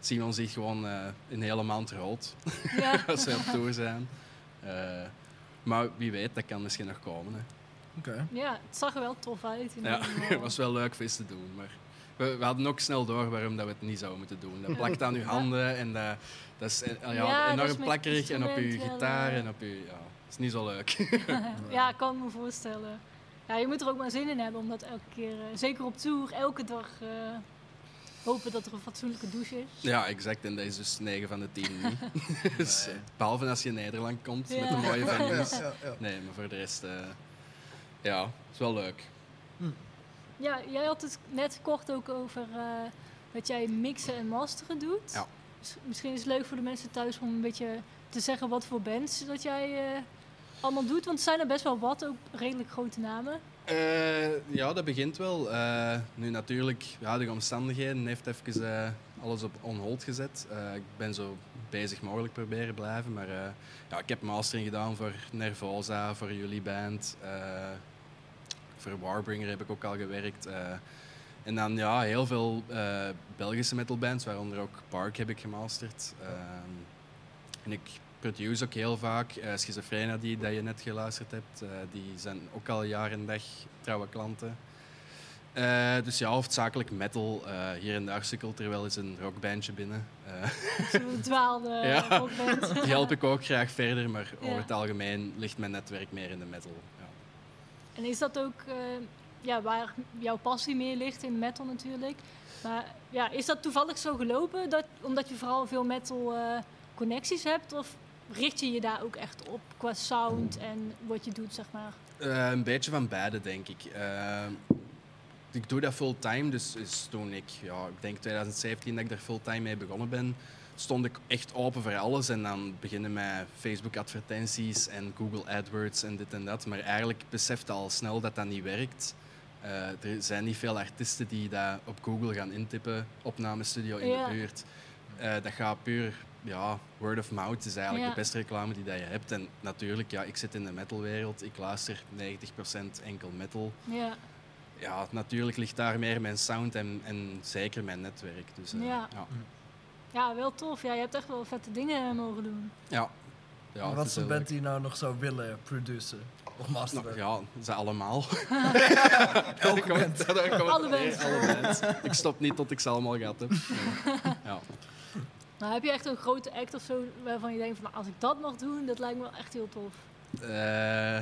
Speaker 3: Simon ziet gewoon eh, een hele maand rood
Speaker 1: Ja. *laughs*
Speaker 3: als wij op tour zijn. Eh, maar wie weet, dat kan misschien nog komen. Hè.
Speaker 2: Oké.
Speaker 1: ja, het zag er wel tof uit. in
Speaker 3: Ja,
Speaker 1: ieder *laughs* geval.
Speaker 3: het was wel leuk voor iets te doen. Maar we, we hadden ook snel door waarom dat we het niet zouden moeten doen. Dat plakt aan uw handen en dat, dat is ja,
Speaker 1: Ja, dat is
Speaker 3: enorm
Speaker 1: met
Speaker 3: plakkerig. En op uw gitaar en op uw... Ja, het is niet zo leuk. *laughs*
Speaker 1: Ja, ik kan me voorstellen. Ja, je moet er ook maar zin in hebben om dat elke keer, eh, zeker op tour, elke dag eh, hopen dat er een fatsoenlijke douche is.
Speaker 3: ja, exact. En dat is dus 9 van de 10 niet. *laughs* *laughs* dus, eh, behalve als je in Nederland komt met de mooie. *laughs*
Speaker 4: Ja, ja.
Speaker 3: Nee, maar voor de rest... eh, ja, het is wel leuk.
Speaker 1: Ja, jij had het net kort ook over eh, dat jij mixen en masteren doet.
Speaker 3: Ja.
Speaker 1: Dus misschien is het leuk voor de mensen thuis om een beetje te zeggen wat voor bands dat jij eh, allemaal doet. Want er zijn er best wel wat, ook redelijk grote namen.
Speaker 3: Eh, ja, dat begint wel. Eh, nu natuurlijk, ja, de omstandigheden heeft even eh, alles op on hold gezet. Ik ben zo bezig mogelijk proberen blijven. Maar ja, ik heb mastering gedaan voor Nervosa, voor jullie band. voor Warbringer heb ik ook al gewerkt. en dan ja, heel veel Belgische metalbands, waaronder ook Park heb ik gemasterd. Ehm, en ik produce ook heel vaak. Uh, Schizophrenia, die dat je net geluisterd hebt, eh, die zijn ook al jaar en dag trouwe klanten. Eh, dus ja, hoofdzakelijk metal. Eh, hier en daar sukkelt er wel eens een rockbandje binnen. Eh,
Speaker 1: Zo'n dwaalde *laughs*
Speaker 3: Ja.
Speaker 1: rockband.
Speaker 3: die help ik ook graag verder, maar
Speaker 1: Ja.
Speaker 3: over het algemeen ligt mijn netwerk meer in de metal. Ja.
Speaker 1: En is dat ook eh, ja, waar jouw passie meer ligt in metal natuurlijk? Maar ja, is dat toevallig zo gelopen dat, omdat je vooral veel metal eh, connecties hebt? Of richt je je daar ook echt op qua sound en wat je doet, zeg maar?
Speaker 3: Eh, een beetje van beide, denk ik. Eh, ik doe dat fulltime, dus is toen ik, ja, ik denk 2017 dat ik daar fulltime mee begonnen ben, stond ik echt open voor alles. En dan beginnen met Facebook-advertenties en Google AdWords en dit en dat. Maar eigenlijk besefte al snel dat dat niet werkt. Eh, er zijn niet veel artiesten die dat op Google gaan intippen, opnamestudio in
Speaker 1: Ja.
Speaker 3: de buurt. Dat gaat puur, ja, word of mouth is eigenlijk
Speaker 1: Ja.
Speaker 3: de beste reclame die dat je hebt. En natuurlijk, ja, ik zit in de metalwereld, ik luister 90% enkel metal.
Speaker 1: Ja,
Speaker 3: Ja, natuurlijk ligt daar meer mijn sound en, en zeker mijn netwerk. Dus, eh,
Speaker 1: Ja.
Speaker 3: ja.
Speaker 1: ja wel tof. Ja, je hebt echt wel vette dingen mogen doen.
Speaker 3: Ja. Ja,
Speaker 2: wat
Speaker 3: is
Speaker 2: is een
Speaker 3: heel
Speaker 2: band die nou nog zou willen produceren? Of masteren?
Speaker 3: Nou, ja, ze allemaal. *laughs*
Speaker 2: Elke band. *laughs*
Speaker 1: Alle bands.
Speaker 3: Ik stop niet tot ik ze allemaal gehad heb. Ja.
Speaker 1: Maar heb je echt een grote act of zo waarvan je denkt van nou, als ik dat mag doen, dat lijkt me wel echt heel tof.
Speaker 3: Eh,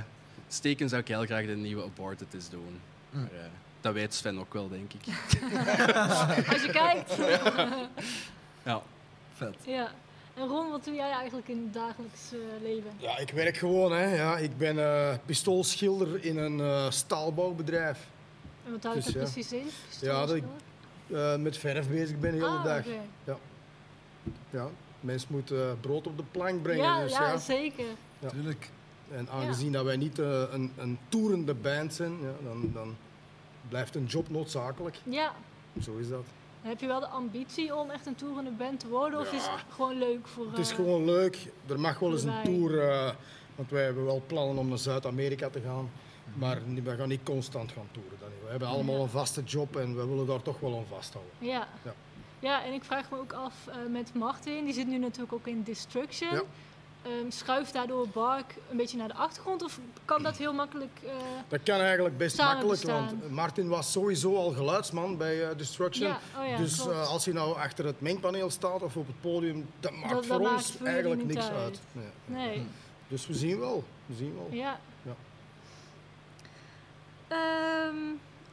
Speaker 3: steken zou ik heel graag de nieuwe Aborted eens doen.
Speaker 2: Mm.
Speaker 3: Maar, eh, dat weet Sven ook wel, denk ik. *laughs*
Speaker 1: Als je kijkt. *laughs*
Speaker 3: Ja.
Speaker 2: Vet.
Speaker 1: ja. En Ron, wat doe jij eigenlijk in het dagelijks eh, leven?
Speaker 4: Ja, ik werk gewoon. Hè. Ja, ik ben eh, pistoolschilder in een eh, staalbouwbedrijf.
Speaker 1: En wat houdt
Speaker 4: Dus,
Speaker 1: dat
Speaker 4: ja.
Speaker 1: precies in?
Speaker 4: Ja, dat ik-? Eh, met verf bezig ben de hele
Speaker 1: ah,
Speaker 4: dag. Ja, mensen moeten eh, brood op de plank brengen.
Speaker 1: Ja,
Speaker 4: dus,
Speaker 1: ja,
Speaker 4: ja.
Speaker 1: zeker.
Speaker 4: Ja.
Speaker 2: Tuurlijk.
Speaker 4: En aangezien dat wij niet eh, een, een toerende band zijn, ja, dan, dan blijft een job noodzakelijk.
Speaker 1: Ja.
Speaker 4: Zo is dat.
Speaker 1: Heb je wel de ambitie om echt een toerende band te worden? Of
Speaker 4: Ja.
Speaker 1: is het gewoon leuk voor...
Speaker 4: Het is
Speaker 1: eh,
Speaker 4: gewoon leuk. Er mag wel eens een tour, eh, want wij hebben wel plannen om naar Zuid-Amerika te gaan. Maar niet- we gaan niet constant gaan toeren. Dan niet. We hebben allemaal
Speaker 1: Ja.
Speaker 4: een vaste job en we willen daar toch wel aan vasthouden.
Speaker 1: Ja.
Speaker 4: Ja.
Speaker 1: Ja, en ik vraag me ook af eh, met Martin, die zit nu natuurlijk ook in Destruction.
Speaker 4: Ja.
Speaker 1: Ehm, schuift daardoor Bark een beetje naar de achtergrond? Of kan dat heel makkelijk... eh,
Speaker 4: Dat kan eigenlijk best makkelijk,
Speaker 1: bestaan.
Speaker 4: want Martin was sowieso al geluidsman bij eh, Destruction.
Speaker 1: ja, oh ja,
Speaker 4: dus eh, als hij nou achter het mengpaneel staat of op het podium, dat maakt
Speaker 1: Dat-
Speaker 4: voor ons eigenlijk niks
Speaker 1: uit.
Speaker 4: uit. Nee.
Speaker 1: Nee.
Speaker 4: Dus we zien wel. We zien wel.
Speaker 1: Ja.
Speaker 4: Ja.
Speaker 1: Ehm,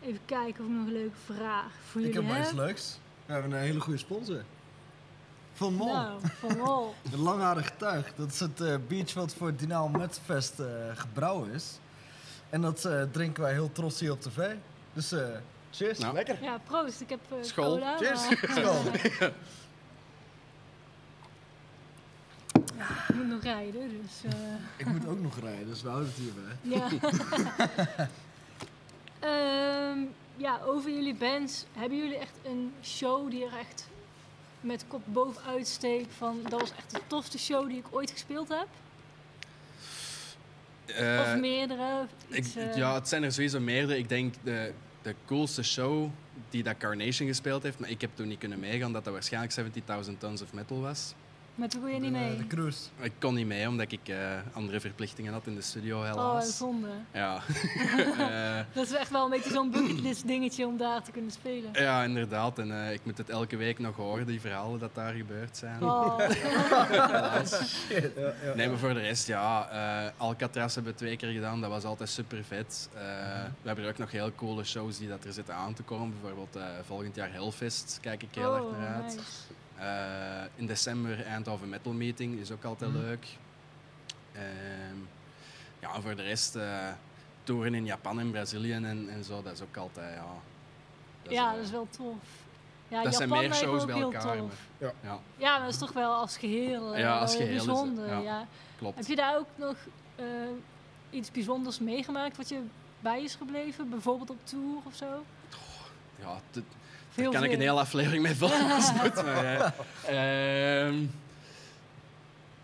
Speaker 1: even kijken of ik nog een leuke vraag voor
Speaker 2: Ik
Speaker 1: jullie
Speaker 2: heb maar iets
Speaker 1: heb.
Speaker 2: leuks. We hebben een hele goede sponsor. Van Mol.
Speaker 1: Nou, van Mol. *laughs*
Speaker 2: Een langharig tuig. Dat is het eh biertje wat voor het Dinaal Metfest eh gebrouwen is. En dat eh, drinken wij heel trots hier op tv. Dus eh, cheers.
Speaker 3: Nou.
Speaker 4: Lekker.
Speaker 1: Ja, proost. Ik heb eh,
Speaker 3: School.
Speaker 1: cola.
Speaker 4: Cheers.
Speaker 1: maar- *laughs*
Speaker 2: School.
Speaker 1: Ik moet nog rijden, dus... eh,
Speaker 2: Ik moet ook nog rijden, dus we houden het hierbij.
Speaker 1: ja. *laughs* Ehm, ja, over jullie bands. Hebben jullie echt een show die er echt met kop bovenuit steekt van... Dat was echt de tofste show die ik ooit gespeeld heb?
Speaker 3: Eh,
Speaker 1: of meerdere?
Speaker 3: ik,
Speaker 1: Iets, eh,
Speaker 3: ja, het zijn er sowieso meerdere. Ik denk de, de coolste show die dat Carnation gespeeld heeft, maar ik heb toen niet kunnen meegaan, dat dat waarschijnlijk 70.000 Tons of Metal was.
Speaker 1: Met hoe je niet
Speaker 2: de,
Speaker 1: mee?
Speaker 2: de cruise.
Speaker 3: Ik kon niet mee, omdat ik eh, andere verplichtingen had in de studio,
Speaker 1: oh,
Speaker 3: helaas.
Speaker 1: zonde.
Speaker 3: ja. *laughs* Eh,
Speaker 1: Dat is echt wel een beetje zo'n bucketlist dingetje om daar te kunnen spelen.
Speaker 3: ja, inderdaad. En eh, ik moet het elke week nog horen, die verhalen dat daar gebeurd zijn.
Speaker 1: Oh. *laughs* *laughs*
Speaker 4: Ja, ja.
Speaker 3: Nee, maar voor de rest, ja. eh Alcatraz hebben we twee keer gedaan. Dat was altijd super vet. we hebben er ook nog heel coole shows die dat er zitten aan te komen. Bijvoorbeeld eh, volgend jaar Hellfest kijk ik heel
Speaker 1: oh,
Speaker 3: erg naar uit.
Speaker 1: nice.
Speaker 3: Eh, in december Eindhoven Metal Meeting is ook altijd
Speaker 2: Mhm.
Speaker 3: leuk. Ehm, ja, voor de rest eh toeren in Japan en Brazilië en, en zo, dat is ook altijd, ja. Dat is,
Speaker 1: ja,
Speaker 3: eh,
Speaker 1: dat is wel tof. Ja,
Speaker 3: dat
Speaker 1: Japan
Speaker 3: zijn meer shows
Speaker 1: ook
Speaker 3: bij
Speaker 1: heel
Speaker 3: elkaar.
Speaker 4: Ja.
Speaker 3: ja,
Speaker 1: Ja, maar dat is toch wel als geheel eh,
Speaker 3: Ja, als geheel is het, ja.
Speaker 1: ja.
Speaker 3: klopt.
Speaker 1: Heb je daar ook nog eh, iets bijzonders meegemaakt wat je bij is gebleven? Bijvoorbeeld op tour of zo?
Speaker 3: Ja,
Speaker 1: Veel
Speaker 3: Daar kan ik een hele aflevering mee vullen als het *laughs* moet. Maar, eh, ehm,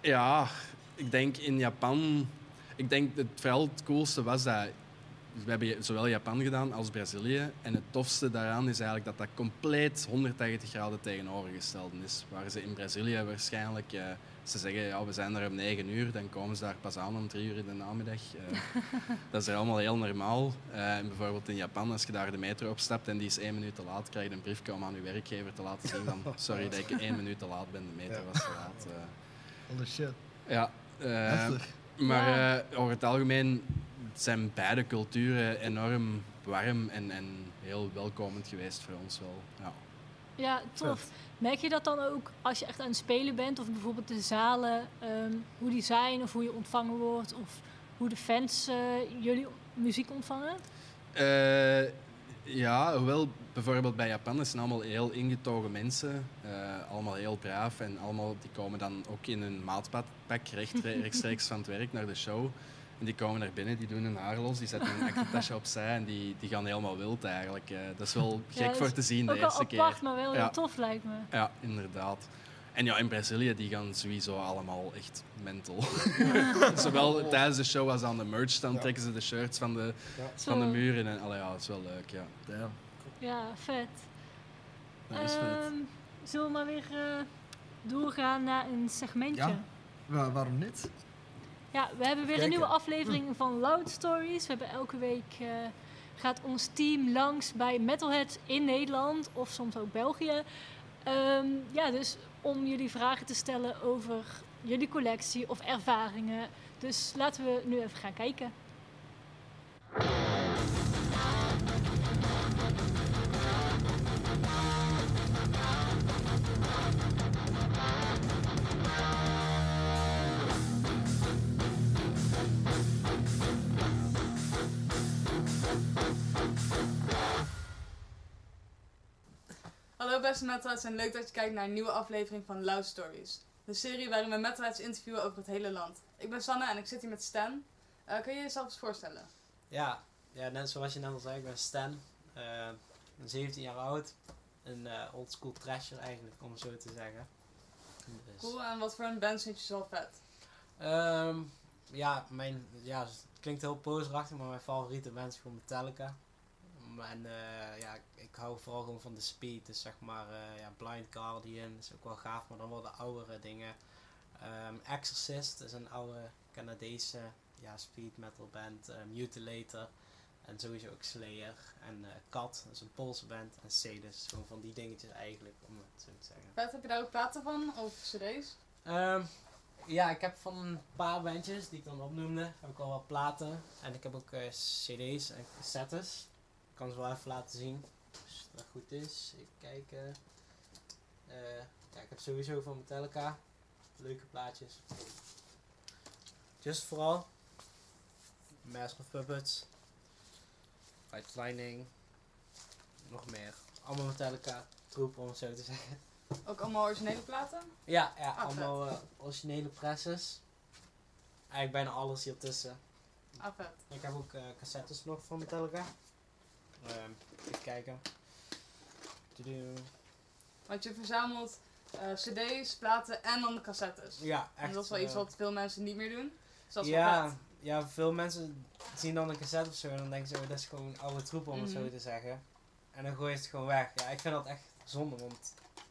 Speaker 3: ja, ik denk in Japan... Ik denk het vooral het coolste was dat... We hebben zowel Japan gedaan als Brazilië. En het tofste daaraan is eigenlijk dat dat compleet 180 graden tegenovergesteld is. Waar ze in Brazilië waarschijnlijk... eh, ze zeggen, ja, we zijn er om 9 uur, dan komen ze daar pas aan om 3 uur in de namiddag. Eh, *laughs* dat is er allemaal heel normaal. Eh, en bijvoorbeeld in Japan, als je daar de metro opstapt en die is één minuut te laat, krijg je een briefje om aan je werkgever te laten zien van *laughs* sorry dat ik één minuut te laat ben, de metro
Speaker 4: Ja.
Speaker 3: was te laat. eh.
Speaker 2: Holy shit.
Speaker 3: ja, eh,
Speaker 2: Heftig.
Speaker 3: maar eh, over het algemeen zijn beide culturen enorm warm en, en heel welkomend geweest voor ons wel. Ja.
Speaker 1: Ja, tof. Merk je dat dan ook als je echt aan het spelen bent? Of bijvoorbeeld de zalen, ehm, hoe die zijn of hoe je ontvangen wordt? Of hoe de fans eh, jullie muziek ontvangen?
Speaker 3: Eh, ja, hoewel bijvoorbeeld bij Japan is zijn allemaal heel ingetogen mensen. eh, allemaal heel braaf en allemaal, die komen dan ook in een maatpak recht, *laughs* rechtstreeks van het werk naar de show. En die komen naar binnen, die doen hun haar los, die zetten hun actetasje *laughs* opzij en die, die gaan helemaal wild eigenlijk. eh. dat is wel
Speaker 1: Ja,
Speaker 3: gek voor te zien de eerste
Speaker 1: apart,
Speaker 3: keer.
Speaker 1: maar wel
Speaker 3: Ja.
Speaker 1: heel tof lijkt me.
Speaker 3: Ja, inderdaad. En ja, in Brazilië die gaan sowieso allemaal echt mental. *laughs* Zowel tijdens de show als aan de merch, dan
Speaker 4: Ja.
Speaker 3: trekken ze de shirts van de,
Speaker 4: Ja.
Speaker 3: van de muren. En allee, ja, dat is wel leuk, ja.
Speaker 2: Damn.
Speaker 1: Ja, vet.
Speaker 2: Dat is vet.
Speaker 1: Ehm, zullen we maar weer eh, doorgaan naar een segmentje?
Speaker 2: Ja. Wa- waarom niet?
Speaker 1: Ja, we hebben weer een nieuwe aflevering van Loud Stories. We hebben elke week eh, gaat ons team langs bij metalheads in Nederland of soms ook België. Ehm, ja, dus om jullie vragen te stellen over jullie collectie of ervaringen. Dus laten we nu even gaan kijken.
Speaker 6: Hallo beste metalheads en leuk dat je kijkt naar een nieuwe aflevering van Loud Stories. De serie waarin we metalheads interviewen over het hele land. Ik ben Sanne en ik zit hier met Stan. Eh, kun je jezelf eens voorstellen?
Speaker 7: Ja, ja, net zoals je net al zei, ik ben Stan. eh, ik ben 17 jaar oud. Een eh oldschool trasher eigenlijk, om het zo te zeggen. Dus,
Speaker 6: Cool, en wat voor een band vind je zo vet?
Speaker 7: ehm, ja, mijn, ja, het klinkt heel poserachtig, maar mijn favoriete band is gewoon Metallica. En eh, ja, ik, hou vooral gewoon van de speed. Dus zeg maar, eh, ja, Blind Guardian is ook wel gaaf, maar dan wel de oudere dingen. Ehm, Exorcist is een oude Canadese ja, speed metal band. eh, Mutilator. En sowieso ook Slayer. En eh Kat, dat is een Poolse band. En Sadis, gewoon van die dingetjes eigenlijk, om het zo te zeggen.
Speaker 6: Vet, heb je daar ook platen van? Of cd's?
Speaker 7: Ehm, ja, ik heb van een paar bandjes die ik dan opnoemde, heb ik al wat platen. En ik heb ook cd's en cassettes. Ik kan ze wel even laten zien, als dat goed is. Even kijken. Ja, ik heb sowieso van Metallica leuke plaatjes. Just for All. Master of Puppets. White. Nog meer. Allemaal Metallica troep om het zo te zeggen.
Speaker 6: Ook allemaal originele platen?
Speaker 7: Ja, ja
Speaker 6: Ah,
Speaker 7: allemaal eh, originele presses. Eigenlijk bijna alles hier tussen.
Speaker 6: Ah, vet.
Speaker 7: Ik heb ook eh, cassettes nog van Metallica. Ehm, even kijken. Tudu.
Speaker 6: Want je verzamelt eh, cd's, platen en dan cassettes.
Speaker 7: Ja, echt.
Speaker 6: en dat is wel
Speaker 7: eh,
Speaker 6: iets wat veel mensen niet meer doen. Dus dat is wel
Speaker 7: ja, ja, veel mensen zien dan een cassette of zo en dan denken ze, oh, dat is gewoon oude troep om het
Speaker 6: Mhm.
Speaker 7: zo te zeggen. En dan gooi je het gewoon weg. Ja, ik vind dat echt zonde, want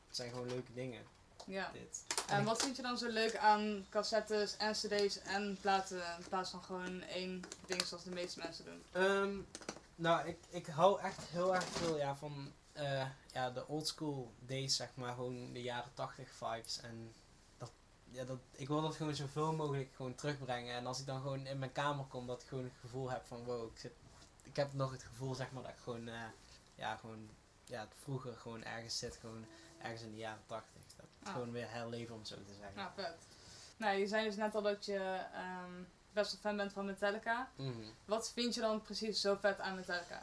Speaker 7: het zijn gewoon leuke dingen,
Speaker 6: Ja.
Speaker 7: dit.
Speaker 6: En wat vind je dan zo leuk aan cassettes en cd's en platen in plaats van gewoon één ding zoals de meeste mensen doen?
Speaker 7: Ehm, nou, ik, ik hou echt heel erg veel ja, van eh, ja, de old school days, zeg maar. Gewoon de jaren 80 vibes. En dat, ja, dat, ik wil dat gewoon zoveel mogelijk gewoon terugbrengen. En als ik dan gewoon in mijn kamer kom, dat ik gewoon het gevoel heb van wow, ik, zit, ik heb nog het gevoel zeg maar dat ik gewoon, eh, ja, gewoon ja, het vroeger gewoon ergens zit, gewoon ergens in de jaren 80. Dat
Speaker 6: Ah.
Speaker 7: gewoon weer herleven om zo te zeggen.
Speaker 6: Nou, vet. Nou, je zei dus net al dat je ehm, best wel fan bent van Metallica.
Speaker 7: Mhm.
Speaker 6: Wat vind je dan precies zo vet aan Metallica?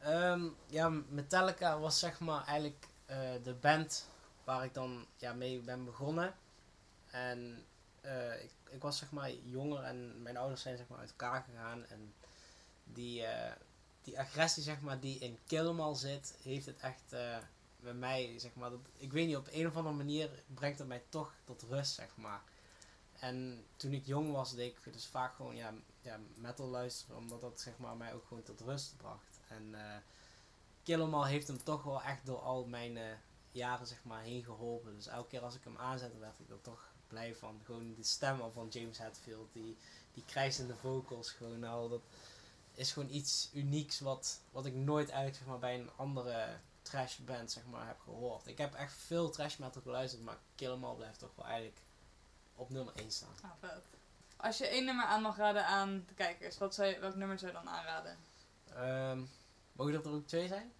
Speaker 7: Ehm, ja, Metallica was zeg maar eigenlijk eh, de band waar ik dan ja, mee ben begonnen. En eh, ik, ik was zeg maar jonger en mijn ouders zijn zeg maar uit elkaar gegaan. En die, eh, die agressie zeg maar die in Kill 'Em All zit, heeft het echt bij mij zeg maar, dat, ik weet niet, op een of andere manier brengt het mij toch tot rust zeg maar. En toen ik jong was, deed ik dus vaak gewoon ja, ja, metal luisteren, omdat dat zeg maar, mij ook gewoon tot rust bracht. En eh Kill 'Em All heeft hem toch wel echt door al mijn eh, jaren zeg maar, heen geholpen. Dus elke keer als ik hem aanzette, werd ik er toch blij van. Gewoon de stem van James Hetfield, die, die krijzende vocals, gewoon al, dat is gewoon iets unieks wat, wat ik nooit eigenlijk zeg maar, bij een andere trash band zeg maar, heb gehoord. Ik heb echt veel trash metal geluisterd, maar Kill 'Em All blijft toch wel eigenlijk op nummer 1 staan.
Speaker 6: Vet. Als je één nummer aan mag raden aan de kijkers, wat zou je, welk nummer zou je dan aanraden?
Speaker 7: Ehm mogen dat er ook twee zijn?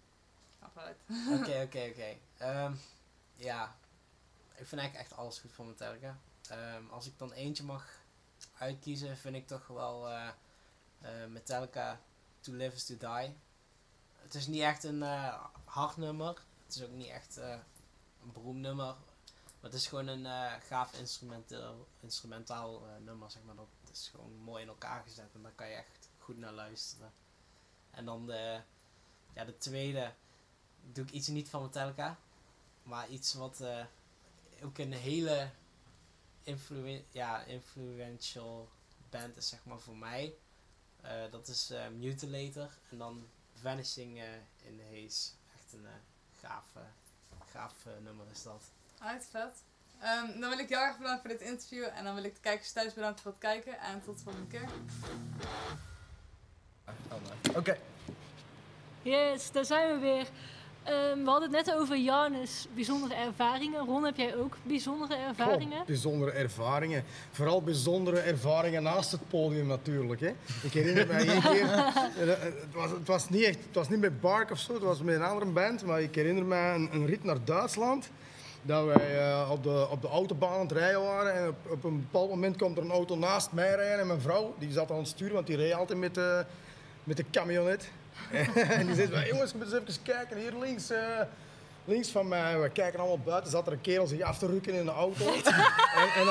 Speaker 7: Oké, *laughs* oké, oké. Ehm, Ja, ik vind eigenlijk echt alles goed van Metallica. Ehm, als ik dan eentje mag uitkiezen, vind ik toch wel eh, eh, Metallica To Live Is To Die. Het is niet echt een eh, hard nummer. Het is ook niet echt een beroemd nummer. Maar het is gewoon een eh, gaaf instrumentaal, instrumentaal eh, nummer, zeg maar. Dat is gewoon mooi in elkaar gezet en daar kan je echt goed naar luisteren. En dan de, ja, de tweede doe ik iets niet van Metallica. Maar iets wat eh, ook een hele influen ja, influential band is, zeg maar, voor mij. Dat is Mutilator. En dan Vanishing in the Haze. Echt een gaaf, gaaf nummer is dat.
Speaker 6: Uit, vet. Ehm, dan wil ik jou erg bedanken voor dit interview. En dan wil ik de kijkers thuis bedanken voor het kijken. En tot de volgende keer.
Speaker 2: Oké.
Speaker 1: Yes, daar zijn we weer. Ehm, we hadden het net over Janus bijzondere ervaringen. Ron, heb jij ook bijzondere ervaringen?
Speaker 4: Goh, bijzondere ervaringen. Vooral bijzondere ervaringen naast het podium natuurlijk. Hè. Ik herinner me één keer, *laughs* eh, eh, het was, het, was niet echt, het was niet met Bark of zo, het was met een andere band, maar ik herinner me een, een rit naar Duitsland. Dat wij eh, op, de, op de autobaan aan het rijden waren en op, op een bepaald moment komt er een auto naast mij rijden en mijn vrouw, die zat aan het sturen, want die reed altijd met, de met de camionet. *laughs* en die zei, jongens, moet eens even kijken, hier links, eh, links van mij. We kijken allemaal buiten, zat er een kerel zich af te rukken in de auto. *laughs* en, en.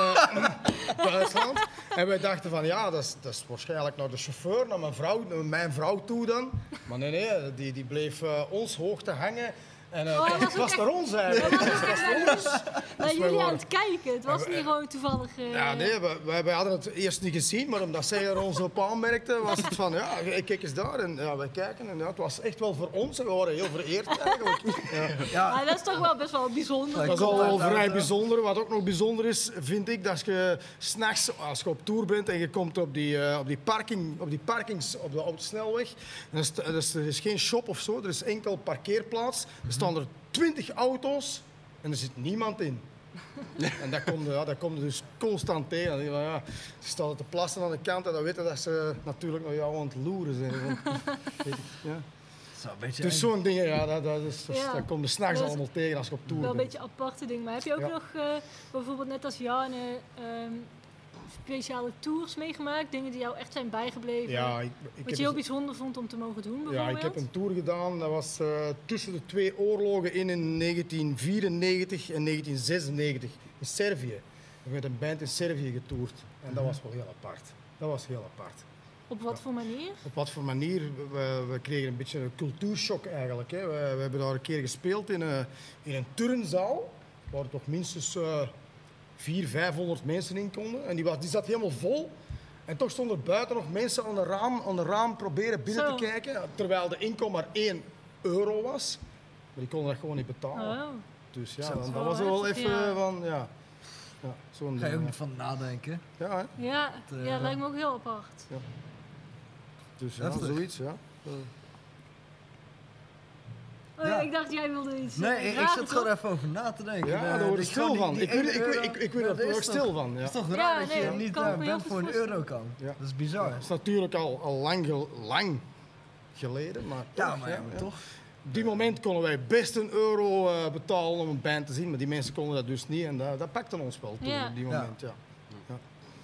Speaker 4: *clears throat* En wij dachten van, ja, dat is, dat is waarschijnlijk naar de chauffeur, naar mijn vrouw, naar mijn vrouw toe dan. Maar nee, nee, die, die bleef ons hoog te hangen. En eh,
Speaker 1: Oh,
Speaker 4: het
Speaker 1: was
Speaker 4: naar ons eigenlijk. Het was
Speaker 1: echt
Speaker 4: naar ons.
Speaker 1: Naar
Speaker 4: wij
Speaker 1: jullie aan het kijken. Het was
Speaker 4: Ja, we-
Speaker 1: niet gewoon toevallig. eh,
Speaker 4: Ja, nee, we, we, wij hadden het eerst niet gezien, maar omdat zij er ons op aanmerkte, was het van, ja, kijk eens daar. En ja, wij kijken en ja, het was echt wel voor ons en we waren heel vereerd eigenlijk. *laughs* Ja.
Speaker 2: Ja,
Speaker 1: Maar dat is toch wel best wel bijzonder.
Speaker 4: Dat is al vrij bijzonder. Wat ook nog bijzonder is, vind ik, dat je s'nachts, als je op tour bent en je komt op die, eh, op die, parking, op die parkings op de, op de snelweg, dan is, dus er is geen shop of zo, er is enkel parkeerplaats. Er staan er twintig auto's en er zit niemand in. *laughs* En dat komt, ja, dat komt dus constant tegen. Van, ja, ze staan te plassen aan de kant en dan weten dat ze natuurlijk naar jou aan het loeren zijn. Want, *laughs* weet ik, ja.
Speaker 2: zo beetje
Speaker 4: Dus zo'n dingen, ja, dat, dat, is, dat,
Speaker 1: Ja.
Speaker 4: dat komt er s'nachts
Speaker 1: Dat
Speaker 4: allemaal tegen als je op tour
Speaker 1: wel een
Speaker 4: bent.
Speaker 1: beetje aparte ding. Maar heb je ook
Speaker 4: Ja.
Speaker 1: nog eh, bijvoorbeeld net als Janne ehm, speciale tours meegemaakt? Dingen die jou echt zijn bijgebleven?
Speaker 4: Ja, ik, ik
Speaker 1: wat
Speaker 4: heb
Speaker 1: je heel bijzonder vond om te mogen doen
Speaker 4: ja,
Speaker 1: bijvoorbeeld?
Speaker 4: ik heb een tour gedaan. Dat was eh, tussen de twee oorlogen in, in 1994 en 1996 in Servië. Heb met een band in Servië getoerd. En dat was wel heel apart. Dat was heel apart.
Speaker 1: Op wat voor manier?
Speaker 4: Op wat voor manier? We, we kregen een beetje een cultuurshock eigenlijk. Hè. We, we hebben daar een keer gespeeld in een, in een turnzaal, waar toch minstens eh 400, 500 mensen in konden. En die, was, die zat helemaal vol. En toch stonden er buiten nog mensen aan de raam, aan de raam proberen binnen
Speaker 1: Zo.
Speaker 4: te kijken. Terwijl de inkom maar 1 euro was. Maar die konden dat gewoon niet betalen.
Speaker 1: Oh.
Speaker 4: Dus ja, dan, dat was er wel even
Speaker 1: ja.
Speaker 4: van, ja. ja zo'n
Speaker 2: Ga je ook niet van nadenken.
Speaker 4: ja. Ja, hè.
Speaker 1: Ja,
Speaker 2: eh,
Speaker 1: ja, lijkt me ook heel apart.
Speaker 4: dus ja,
Speaker 2: Heftig.
Speaker 4: zoiets, ja.
Speaker 1: Oh, ja.
Speaker 2: Ja.
Speaker 1: ik dacht jij wilde iets
Speaker 2: Nee,
Speaker 1: eh,
Speaker 2: ik, ik
Speaker 1: toch?
Speaker 2: gewoon even over na te denken.
Speaker 4: Ja,
Speaker 2: De-
Speaker 4: daar word ik stil van. Ik
Speaker 2: euro,
Speaker 4: er
Speaker 2: dat
Speaker 4: ook
Speaker 2: is
Speaker 4: stil
Speaker 2: toch-
Speaker 4: van. Ja.
Speaker 2: Het is toch
Speaker 1: Ja,
Speaker 2: raar dat je niet band
Speaker 1: goed
Speaker 2: voor een euro kan.
Speaker 4: Ja.
Speaker 2: Dat is bizar.
Speaker 4: Dat is natuurlijk al, al lang, lang geleden, maar,
Speaker 2: Ja,
Speaker 4: toch,
Speaker 2: maar, ja, maar toch.
Speaker 4: Op die moment konden wij best een euro eh, betalen om een band te zien, maar die mensen konden dat dus niet en dat, dat pakte ons wel toen
Speaker 1: Ja.
Speaker 4: op die
Speaker 2: Ja.
Speaker 4: moment. Ja.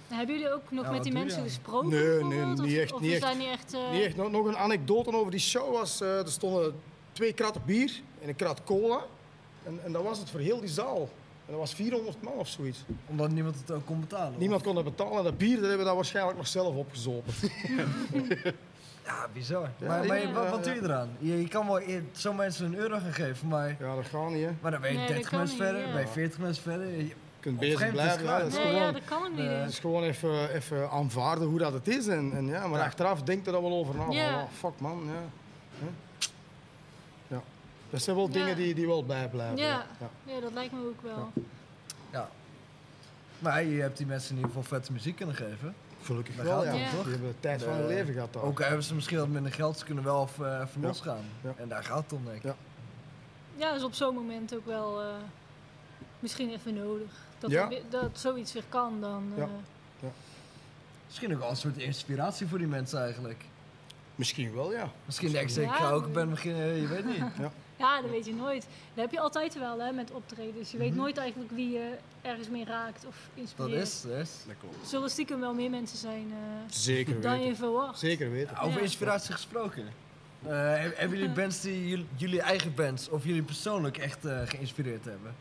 Speaker 1: Hebben jullie ook nog
Speaker 2: Ja,
Speaker 1: met die mensen gesproken?
Speaker 4: Nee, nee, niet
Speaker 1: Of-
Speaker 4: echt,
Speaker 1: Of
Speaker 4: niet echt.
Speaker 1: niet echt... eh,
Speaker 4: Niet echt, nog, nog een anekdote over die show was, eh, er stonden twee kratten bier en een krat cola en, en dat was het voor heel die zaal. En dat was 400 man of zoiets.
Speaker 2: Omdat niemand het ook kon betalen.
Speaker 4: Niemand kon dat betalen en dat bier dat hebben we dan waarschijnlijk nog zelf opgezopen. *laughs*
Speaker 2: Ja, bizar.
Speaker 4: Ja,
Speaker 2: maar maar
Speaker 4: ja,
Speaker 2: wat, doe je eraan? Je, je kan wel zo mensen een euro gaan geven, maar,
Speaker 4: Ja, dat gaat niet hè.
Speaker 2: maar dan ben je
Speaker 1: Nee, dat
Speaker 2: 30
Speaker 1: kan
Speaker 2: mensen
Speaker 1: niet,
Speaker 2: verder,
Speaker 1: ja.
Speaker 2: ben je 40 mensen verder. Je-
Speaker 4: Je kunt bezig blijven. Ja,
Speaker 2: het
Speaker 4: dat is
Speaker 1: Nee,
Speaker 4: gewoon,
Speaker 1: ja, dat kan ook niet.
Speaker 4: Het is gewoon even, even aanvaarden hoe dat het is. En, en ja, maar
Speaker 2: Ja.
Speaker 4: achteraf denkt er dan wel over na. oh, fuck man. Ja. Hè? Ja. Dat zijn wel
Speaker 1: Ja.
Speaker 4: dingen die, die wel bijblijven.
Speaker 1: Ja.
Speaker 4: Ja.
Speaker 1: Ja, dat lijkt me ook wel.
Speaker 2: Ja. Maar je hebt die mensen in ieder geval vette muziek kunnen geven.
Speaker 4: Gelukkig
Speaker 2: Daar
Speaker 4: wel, ja.
Speaker 1: om,
Speaker 2: toch?
Speaker 4: Die hebben de tijd van hun leven gehad daar.
Speaker 2: Ook hebben ze misschien wat minder geld, ze kunnen wel even, even
Speaker 4: Ja.
Speaker 2: losgaan.
Speaker 4: Ja.
Speaker 2: En daar gaat het om, denk ik.
Speaker 4: Ja.
Speaker 1: Ja, is op zo'n moment ook wel eh, misschien even nodig. Dat,
Speaker 4: Ja.
Speaker 1: er dat zoiets weer kan dan.
Speaker 4: Ja.
Speaker 1: eh,
Speaker 2: Misschien ook wel een soort inspiratie voor die mensen eigenlijk.
Speaker 4: Misschien wel, ja.
Speaker 2: Misschien denk ze,
Speaker 1: Ja,
Speaker 2: ik ga ook band beginnen, je weet niet.
Speaker 1: Ja, dat weet je nooit. Dat heb je altijd wel hè, met optredens. Je weet
Speaker 2: Mhm.
Speaker 1: nooit eigenlijk wie je ergens mee raakt of
Speaker 2: Dat
Speaker 1: inspireert.
Speaker 2: is, dat is.
Speaker 3: Dat klopt.
Speaker 1: Er zullen stiekem wel meer mensen zijn eh,
Speaker 4: Zeker
Speaker 1: dan
Speaker 4: weten.
Speaker 1: je verwacht.
Speaker 4: Zeker weten.
Speaker 2: Ja, over
Speaker 1: Ja.
Speaker 2: inspiratie gesproken. Eh, heb- hebben jullie bands die jullie, jullie eigen bands of jullie persoonlijk echt eh, geïnspireerd hebben?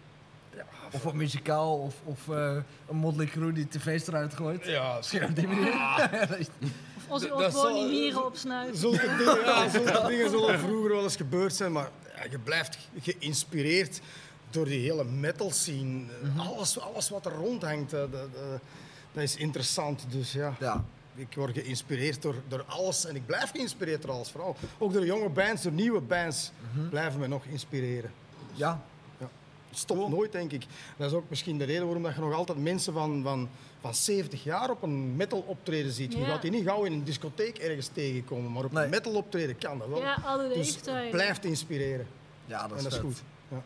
Speaker 2: Of wat muzikaal, of, of eh, een Motley Crue die tv's eruit gooit?
Speaker 4: Ja, *laughs*
Speaker 2: op die manier.
Speaker 1: Of als je
Speaker 4: Dat-
Speaker 1: ook
Speaker 4: dat
Speaker 1: gewoon die mieren opsnuift.
Speaker 4: Zulke dingen, ja, zulke *laughs* dingen zullen vroeger wel eens gebeurd zijn, maar ja, je blijft geïnspireerd door die hele metal scene. alles, alles wat er rondhangt, eh, dat, dat- dat is interessant. Dus ja,
Speaker 2: ja.
Speaker 4: ik word geïnspireerd door, door alles en ik blijf geïnspireerd door alles. Vooral ook door jonge bands, door nieuwe bands blijven me nog inspireren.
Speaker 2: ja,
Speaker 4: Stop
Speaker 2: Cool.
Speaker 4: nooit, denk ik. Dat is ook misschien de reden waarom dat je nog altijd mensen van, van, van 70 jaar op een metal optreden ziet. Je gaat die niet gauw in een discotheek ergens tegenkomen, maar op
Speaker 2: Nee.
Speaker 4: een metal optreden kan dat wel.
Speaker 1: Ja, alle
Speaker 4: dus blijft inspireren.
Speaker 2: ja, dat
Speaker 4: en
Speaker 2: is,
Speaker 4: dat is goed. Ja.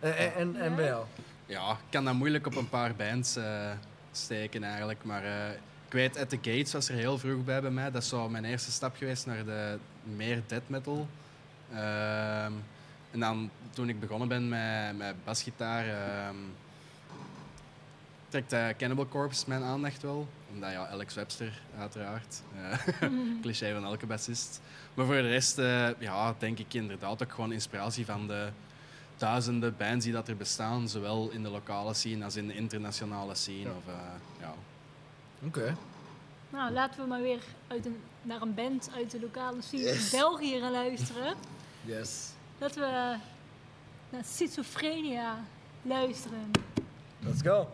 Speaker 2: Eh, En, en, en
Speaker 1: Ja.
Speaker 2: bij jou?
Speaker 3: Ja, ik kan dat moeilijk op een paar bands eh, steken eigenlijk. Maar eh, ik weet, At The Gates was er heel vroeg bij bij mij. Dat is zo mijn eerste stap geweest naar de meer death metal. Ehm, en dan toen ik begonnen ben met, met basgitaar, ehm trekt eh, Cannibal Corpse mijn aandacht wel. Omdat ja, Alex Webster uiteraard. eh, *laughs* cliché van elke bassist. Maar voor de rest eh, ja, denk ik inderdaad ook gewoon inspiratie van de duizenden bands die dat er bestaan, zowel in de lokale scene als in de internationale scene.
Speaker 4: Ja.
Speaker 3: Of, eh, ja.
Speaker 2: Oké.
Speaker 1: Nou, laten we maar weer uit een, naar een band uit de lokale scene in België gaan luisteren.
Speaker 2: Yes.
Speaker 1: Laten we naar Schizophrenia luisteren.
Speaker 2: Let's go.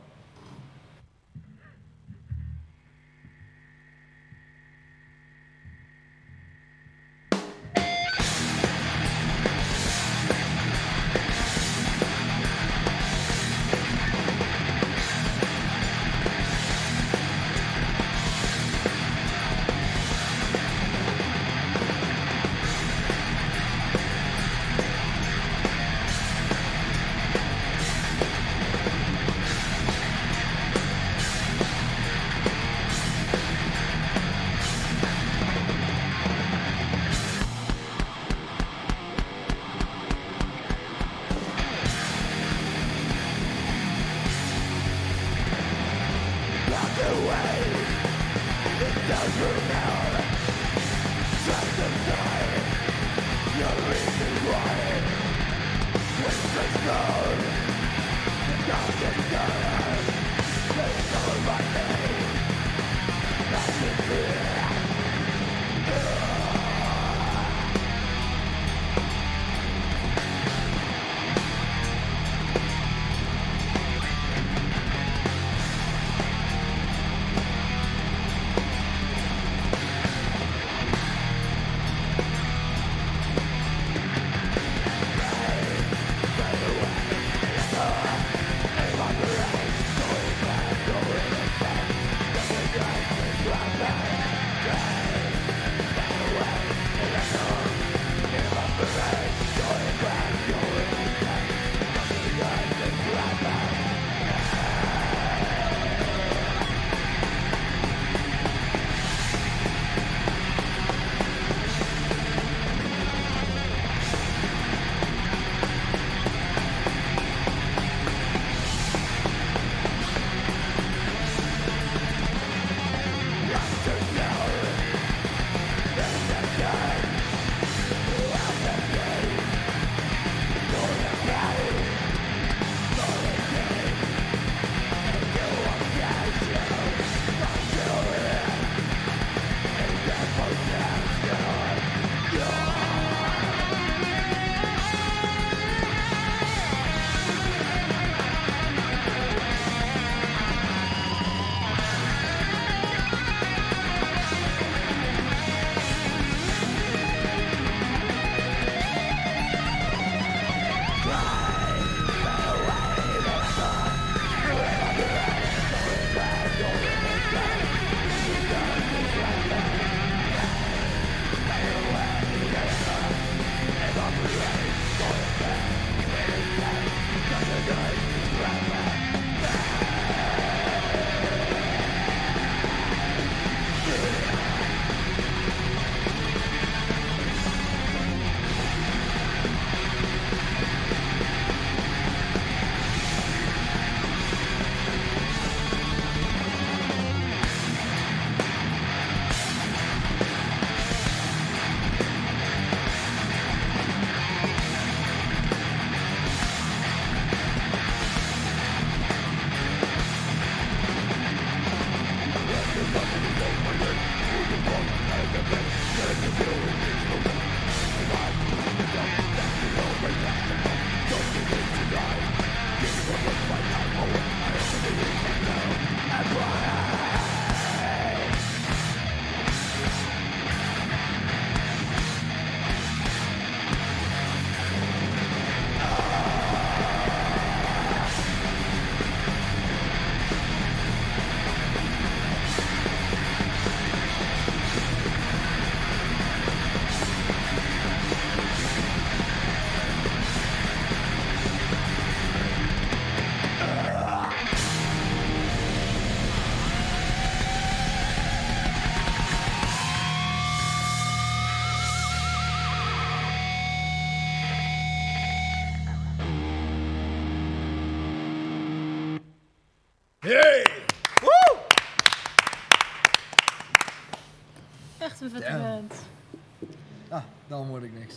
Speaker 2: Dan word ik niks.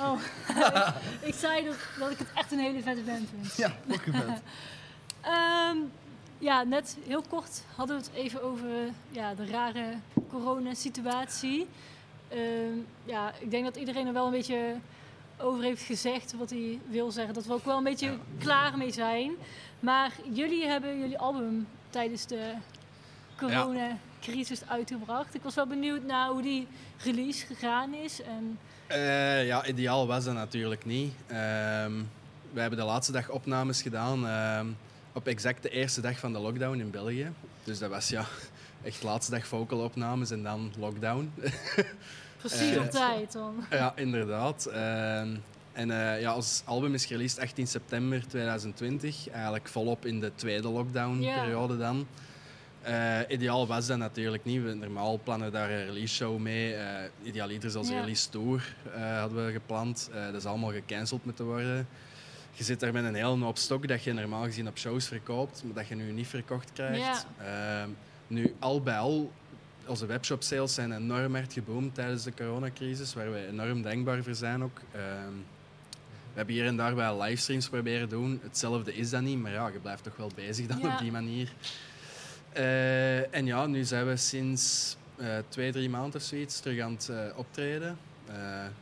Speaker 1: Oh, *laughs* ik zei dat, dat ik het echt een hele vette band vind.
Speaker 2: Ja, fucking *laughs* vet.
Speaker 1: Ehm, ja, net heel kort hadden we het even over ja, de rare coronasituatie. Ehm ja, ik denk dat iedereen er wel een beetje over heeft gezegd wat hij wil zeggen. Dat we ook wel een beetje klaar mee zijn. Maar jullie hebben jullie album tijdens de coronacrisis uitgebracht. Ik was wel benieuwd naar hoe die release gegaan is. En
Speaker 3: Eh, ja, ideaal was dat natuurlijk niet. Ehm we hebben de laatste dag opnames gedaan ehm, op exact de eerste dag van de lockdown in België. Dus dat was ja, *laughs* echt laatste dag vocal opnames en dan lockdown. *laughs*
Speaker 1: precies
Speaker 3: Eh,
Speaker 1: op tijd dan.
Speaker 3: ja, inderdaad. Ehm, en eh, ja, ons album is gereleased 18 september 2020, eigenlijk volop in de tweede lockdown-periode dan. Eh, ideaal was dat natuurlijk niet. We, normaal plannen we daar een release show mee. Eh idealiter zelfs een
Speaker 1: Ja.
Speaker 3: release tour eh, hadden we gepland. Dat is allemaal gecanceld moeten worden. Je zit daar met een hele hoop stok dat je normaal gezien op shows verkoopt, maar dat je nu niet verkocht krijgt. Ehm, nu, al bij al, onze webshop sales zijn enorm hard geboomd tijdens de coronacrisis, waar wij enorm dankbaar voor zijn ook. Ehm, we hebben hier en daar wel livestreams proberen doen. Hetzelfde is dat niet, maar ja, je blijft toch wel bezig dan
Speaker 1: Ja.
Speaker 3: op die manier. Eh, en ja, nu zijn we sinds eh, twee, drie maanden of zoiets terug aan het eh, optreden.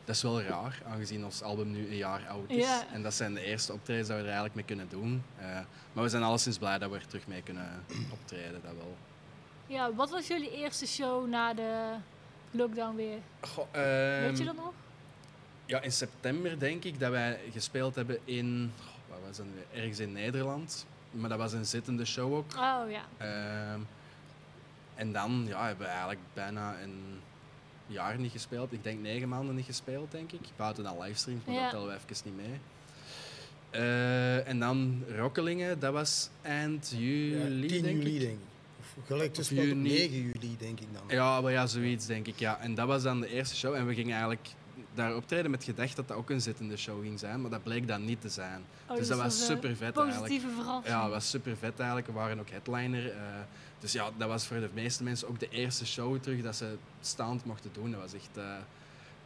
Speaker 3: Dat is wel raar, aangezien ons album nu een jaar oud is. En dat zijn de eerste optredens dat we er eigenlijk mee kunnen doen. Maar we zijn alleszins blij dat we er terug mee kunnen *clears throat* optreden, dat wel.
Speaker 1: Ja, wat was jullie eerste show na de lockdown weer?
Speaker 3: Goh,
Speaker 1: Weet
Speaker 3: ehm,
Speaker 1: je dat nog?
Speaker 3: Ja, in september denk ik dat wij gespeeld hebben in, waar was dat nu? ergens in Nederland. Maar dat was een zittende show ook.
Speaker 1: Oh ja.
Speaker 3: Ehm, en dan ja, hebben we eigenlijk bijna een jaar niet gespeeld. Ik denk negen maanden niet gespeeld, denk ik. Buiten dan livestreams, maar
Speaker 1: Ja.
Speaker 3: dat tellen we even niet mee. Eh, en dan Rokkelingen, dat was eind juli,
Speaker 4: 10
Speaker 3: denk
Speaker 4: juli,
Speaker 3: ik.
Speaker 4: denk ik. Of gelijk
Speaker 3: juni.
Speaker 4: 9 juli, denk ik dan.
Speaker 3: Ja, maar ja, zoiets denk ik. Ja. En dat was dan de eerste show. En we gingen eigenlijk daar optreden met gedacht dat dat ook een zittende show ging zijn. Maar dat bleek dan niet te zijn.
Speaker 1: Oh,
Speaker 3: dus dat was
Speaker 1: een
Speaker 3: super vet eigenlijk.
Speaker 1: Positieve verrassing.
Speaker 3: Ja, dat was super vet eigenlijk. We waren ook headliner. eh, dus ja, dat was voor de meeste mensen ook de eerste show terug dat ze staand mochten doen. Dat was echt eh,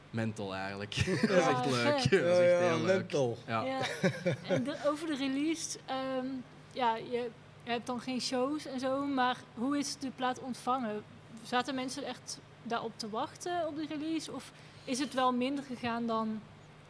Speaker 3: mental eigenlijk. *laughs* dat was echt leuk.
Speaker 1: vet.
Speaker 3: Dat echt
Speaker 4: ja,
Speaker 3: heel leuk.
Speaker 4: mental.
Speaker 3: Ja.
Speaker 1: Ja. En de- over de release, ehm, ja, je, je hebt dan geen shows en zo, maar hoe is de plaat ontvangen? Zaten mensen echt daarop te wachten op de release? Of is het wel minder gegaan dan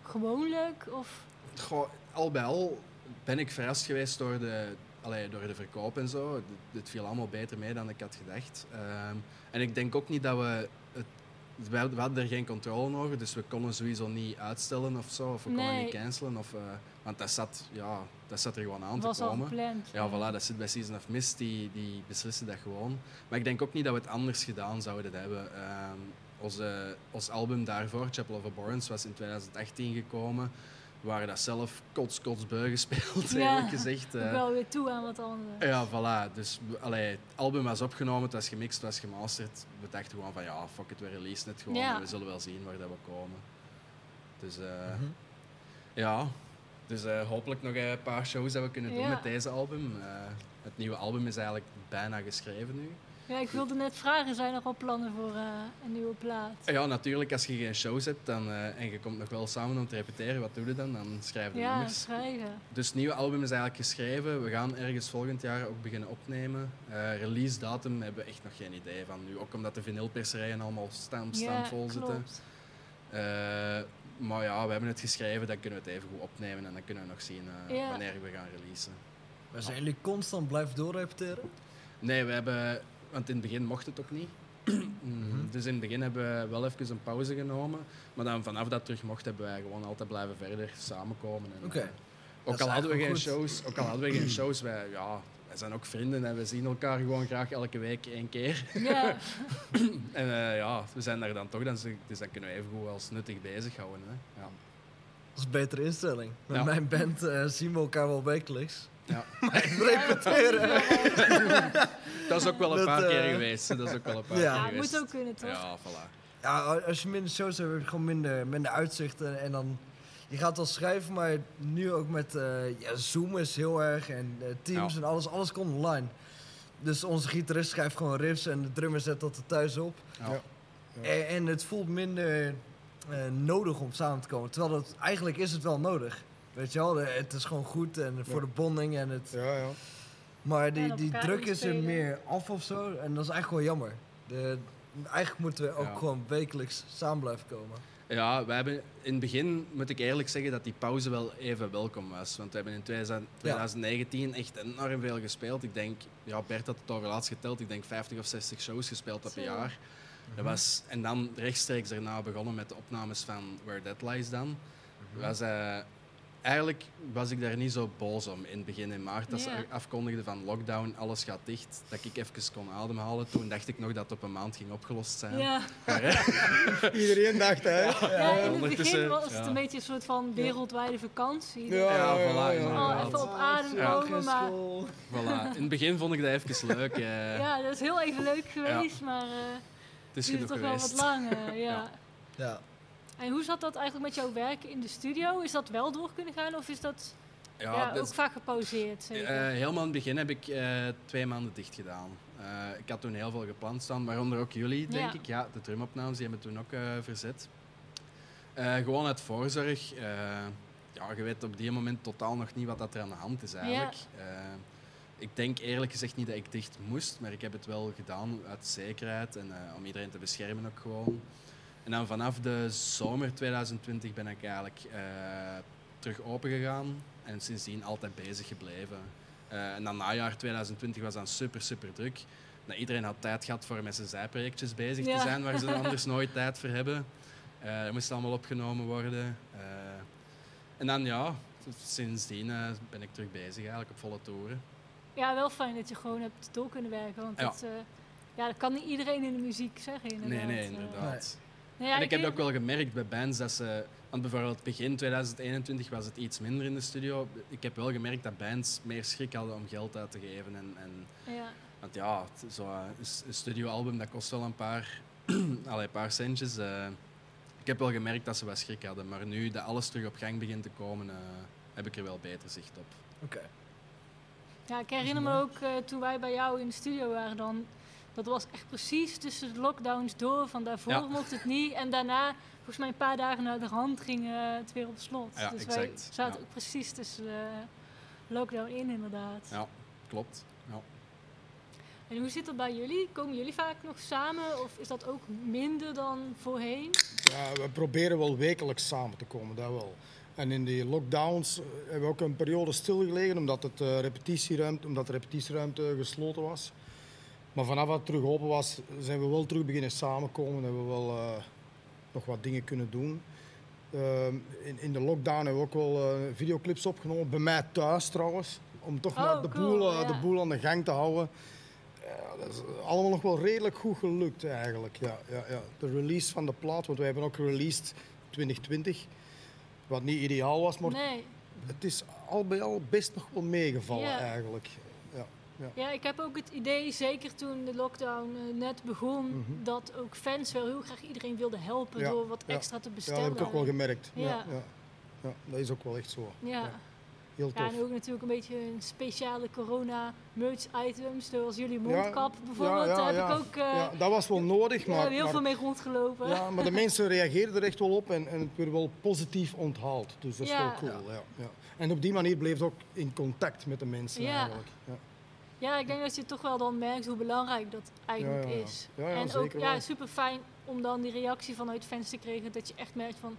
Speaker 1: gewoonlijk? Of,
Speaker 3: Goh, al bij al ben ik verrast geweest door de, allee, door de verkoop en zo. Het, viel allemaal beter mee dan ik had gedacht. Ehm, en ik denk ook niet dat we... Het, we hadden er geen controle over, dus we konden sowieso niet uitstellen of zo. Of we konden
Speaker 1: Nee.
Speaker 3: niet cancelen. Of, eh, want dat zat, ja, dat zat er gewoon aan
Speaker 1: was
Speaker 3: te
Speaker 1: al
Speaker 3: komen.
Speaker 1: gepland?
Speaker 3: Ja, voilà, dat zit bij Season of Mist, die, die beslissen dat gewoon. Maar ik denk ook niet dat we het anders gedaan zouden hebben. Ehm, onze, ons album daarvoor, Chapel of Abhorrence, was in 2018 gekomen. We waren dat zelf kots, kots beu gespeeld, *laughs*
Speaker 1: Ja,
Speaker 3: eerlijk gezegd. Eh.
Speaker 1: wel weer toe aan wat anders.
Speaker 3: ja, voilà. Dus allee, het album was opgenomen, het was gemixt, het was gemasterd. We dachten gewoon van ja, fuck it, we releasen het gewoon.
Speaker 1: Ja.
Speaker 3: en We zullen wel zien waar dat we komen. Dus eh,
Speaker 2: Mhm.
Speaker 3: ja, dus eh, hopelijk nog een paar shows dat we kunnen doen
Speaker 1: Ja.
Speaker 3: met deze album. Eh, het nieuwe album is eigenlijk bijna geschreven nu.
Speaker 1: Ja, ik wilde net vragen, zijn er al plannen voor eh, een nieuwe plaat?
Speaker 3: Ja, natuurlijk, als je geen shows hebt dan, eh, en je komt nog wel samen om te repeteren, wat doe je dan? Dan schrijf je
Speaker 1: Ja,
Speaker 3: nummers.
Speaker 1: schrijven.
Speaker 3: Dus het nieuwe album is eigenlijk geschreven. We gaan ergens volgend jaar ook beginnen opnemen. Eh, release datum hebben we echt nog geen idee van nu. Ook omdat de vinylperserijen allemaal staan, staan
Speaker 1: Ja,
Speaker 3: vol zitten.
Speaker 1: klopt.
Speaker 3: Eh, maar ja, we hebben het geschreven, dan kunnen we het even goed opnemen en dan kunnen we nog zien eh,
Speaker 1: Ja.
Speaker 3: wanneer we gaan releasen.
Speaker 2: Maar zijn jullie constant blijven doorrepeteren?
Speaker 3: Nee, we hebben, want in het begin mocht het ook niet. *clears throat* Mm, Dus in het begin hebben we wel even een pauze genomen. Maar dan vanaf dat terug mocht, hebben wij gewoon altijd blijven verder samenkomen. En,
Speaker 2: Oké.
Speaker 3: eh, ook al hadden we geen
Speaker 2: goed.
Speaker 3: shows, ook al hadden we geen shows, wij, ja, wij zijn ook vrienden en we zien elkaar gewoon graag elke week één keer.
Speaker 1: Ja, *laughs*
Speaker 3: En eh, ja, we zijn daar dan toch, dan, dus dan kunnen we even goed als nuttig bezighouden. Hè. Ja.
Speaker 2: Dat is een betere instelling. Met
Speaker 3: Ja.
Speaker 2: mijn band eh, zien we elkaar wel wekelijks.
Speaker 3: Ja. *laughs*
Speaker 2: repeteren. *laughs*
Speaker 3: Dat is ook wel een
Speaker 2: Dat,
Speaker 3: paar keer
Speaker 2: eh,
Speaker 3: geweest. Dat is ook wel een paar
Speaker 2: Ja.
Speaker 3: keer
Speaker 1: ja
Speaker 3: geweest.
Speaker 1: moet ook kunnen, toch?
Speaker 3: Ja, voilà.
Speaker 2: Ja, als je minder shows hebt, heb je gewoon minder, minder uitzicht. En, dan je gaat wel schrijven, maar nu ook met eh, ja, Zoom is heel erg en eh, Teams
Speaker 3: Ja.
Speaker 2: en alles, alles komt online. Dus onze gitarist schrijft gewoon riffs en de drummer zet dat er thuis op.
Speaker 3: Ja.
Speaker 4: Ja.
Speaker 2: En, en het voelt minder eh, nodig om samen te komen. Terwijl dat, eigenlijk is het wel nodig. Weet je wel, het is gewoon goed en voor
Speaker 4: Ja.
Speaker 2: de bonding en het...
Speaker 4: Ja, ja.
Speaker 2: Maar die, die druk is er meer af of zo. En dat is eigenlijk gewoon jammer. De, eigenlijk moeten we ook
Speaker 3: Ja.
Speaker 2: gewoon wekelijks samen blijven komen.
Speaker 3: Ja, we hebben in het begin moet ik eerlijk zeggen dat die pauze wel even welkom was. Want we hebben in 2000 2019 echt enorm veel gespeeld. Ik denk, ja, Bert had het over laatst geteld, ik denk 50 of 60 shows gespeeld op een
Speaker 1: Zo.
Speaker 3: jaar. Dat was, en dan rechtstreeks daarna begonnen met de opnames van Where That Lies dan. Was, eh, eigenlijk was ik daar niet zo boos om in het begin in maart. Dat
Speaker 1: Ja.
Speaker 3: ze afkondigden van lockdown, alles gaat dicht. Dat ik even kon ademhalen. Toen dacht ik nog dat het op een maand ging opgelost zijn.
Speaker 1: Ja.
Speaker 3: Maar, *laughs*
Speaker 4: Iedereen dacht, hè?
Speaker 1: Ja, in het begin was het
Speaker 3: ja.
Speaker 1: een beetje een soort van wereldwijde vakantie.
Speaker 4: Ja,
Speaker 3: Ja,
Speaker 4: ja,
Speaker 3: voilà,
Speaker 4: ja,
Speaker 3: ja.
Speaker 1: Oh, even op adem maar
Speaker 3: Voilà. In het begin vond ik dat even leuk. eh.
Speaker 1: ja, dat is heel even leuk geweest, maar eh
Speaker 3: het is genoeg
Speaker 1: toch wel
Speaker 3: geweest.
Speaker 1: wat lang. *laughs* ja.
Speaker 3: Ja.
Speaker 1: En hoe zat dat eigenlijk met jouw werk in de studio? Is dat wel door kunnen gaan of is dat ja,
Speaker 3: Ja, dat
Speaker 1: ook vaak gepauzeerd?
Speaker 3: Eh, helemaal in het begin heb ik eh, twee maanden dicht gedaan. Eh, ik had toen heel veel gepland staan, waaronder ook jullie, denk
Speaker 1: Ja.
Speaker 3: ik. Ja, de drumopnames die hebben toen ook verzet. Gewoon uit voorzorg. ja, je weet op die moment totaal nog niet wat dat er aan de hand is eigenlijk. Ik denk eerlijk gezegd niet dat ik dicht moest, maar ik heb het wel gedaan uit zekerheid en om iedereen te beschermen ook gewoon. En dan vanaf de zomer 2020 ben ik eigenlijk eh, terug open gegaan en sindsdien altijd bezig gebleven. Eh, en dan najaar 2020 was dan super, super druk. Nou, iedereen had tijd gehad voor met zijn zijprojectjes bezig
Speaker 1: Ja.
Speaker 3: te zijn, waar ze *laughs* anders nooit tijd voor hebben. Eh dat moest allemaal opgenomen worden. Eh, en dan ja, sindsdien ben ik terug bezig eigenlijk op volle toeren.
Speaker 1: Ja, wel fijn dat je gewoon hebt door kunnen werken. Want
Speaker 3: Ja.
Speaker 1: dat, eh, ja, dat kan niet iedereen in de muziek zeggen.
Speaker 3: Nee,
Speaker 1: Inderdaad.
Speaker 3: nee, inderdaad.
Speaker 1: Ja,
Speaker 3: en ik heb ook wel gemerkt bij bands dat ze... Want bijvoorbeeld begin 2021 was het iets minder in de studio. Ik heb wel gemerkt dat bands meer schrik hadden om geld uit te geven. En, en,
Speaker 1: Ja.
Speaker 3: want ja, het- zo, een studioalbum dat kost wel een paar, *clears throat* allee, een paar centjes. eh. ik heb wel gemerkt dat ze wat schrik hadden. Maar nu dat alles terug op gang begint te komen, eh, heb ik er wel beter zicht op.
Speaker 2: Oké.
Speaker 1: Ja, ik herinner me ook eh, toen wij bij jou in de studio waren dan. Dat was echt precies tussen de lockdowns door. Van daarvoor
Speaker 3: Ja.
Speaker 1: mocht het niet. En daarna, volgens mij een paar dagen na de hand, ging eh, het weer op slot.
Speaker 3: Ja,
Speaker 1: dus wij zaten
Speaker 3: Ja.
Speaker 1: ook precies tussen de lockdown in, inderdaad.
Speaker 3: Ja, klopt. Ja.
Speaker 1: En hoe zit dat bij jullie? Komen jullie vaak nog samen? Of is dat ook minder dan voorheen?
Speaker 4: Ja, we proberen wel wekelijks samen te komen, dat wel. En in die lockdowns eh, hebben we ook een periode stilgelegen omdat, het, eh, repetitieruimte, omdat de repetitieruimte gesloten was. Maar vanaf dat het terug open was, zijn we wel terug beginnen samenkomen. Hebben we wel eh, nog wat dingen kunnen doen. Ehm, in, in de lockdown hebben we ook wel eh, videoclips opgenomen. Bij mij thuis trouwens. Om toch
Speaker 1: Oh,
Speaker 4: maar de,
Speaker 1: cool,
Speaker 4: boel, eh,
Speaker 1: ja.
Speaker 4: de boel aan de gang te houden. Ja, dat is allemaal nog wel redelijk goed gelukt eigenlijk. Ja, ja, ja. De release van de plaat, want wij hebben ook released 2020. Wat niet ideaal was, maar
Speaker 1: Nee.
Speaker 4: het is al bij al best nog wel meegevallen
Speaker 1: Ja.
Speaker 4: eigenlijk. Ja.
Speaker 1: Ja, ik heb ook het idee, zeker toen de lockdown eh, net begon,
Speaker 4: Mhm.
Speaker 1: dat ook fans wel heel graag iedereen wilden helpen
Speaker 4: Ja,
Speaker 1: door wat extra te
Speaker 4: ja, dat
Speaker 1: bestellen.
Speaker 4: heb ik ook wel gemerkt. Ja.
Speaker 1: Ja.
Speaker 4: Dat is ook wel echt zo.
Speaker 1: Ja.
Speaker 4: Heel
Speaker 1: Ja,
Speaker 4: tof.
Speaker 1: en ook natuurlijk een beetje een speciale corona merch items, zoals jullie mondkap bijvoorbeeld. Daar heb ik ook
Speaker 4: ja, dat was wel nodig,
Speaker 1: ja,
Speaker 4: maar,
Speaker 1: heel
Speaker 4: maar,
Speaker 1: veel mee rondgelopen.
Speaker 4: ja, maar de *laughs* mensen reageerden er echt wel op en, en het werd wel positief onthaald. Dus dat is wel cool. Ja. Ja, En op die manier bleef het ook in contact met de mensen eigenlijk. Ja.
Speaker 1: Ja, ik denk dat je toch wel dan merkt hoe belangrijk dat eigenlijk
Speaker 4: Ja, ja, ja.
Speaker 1: is.
Speaker 4: Ja, ja,
Speaker 1: en ook ja, super fijn om dan die reactie vanuit fans te krijgen. Dat je echt merkt van,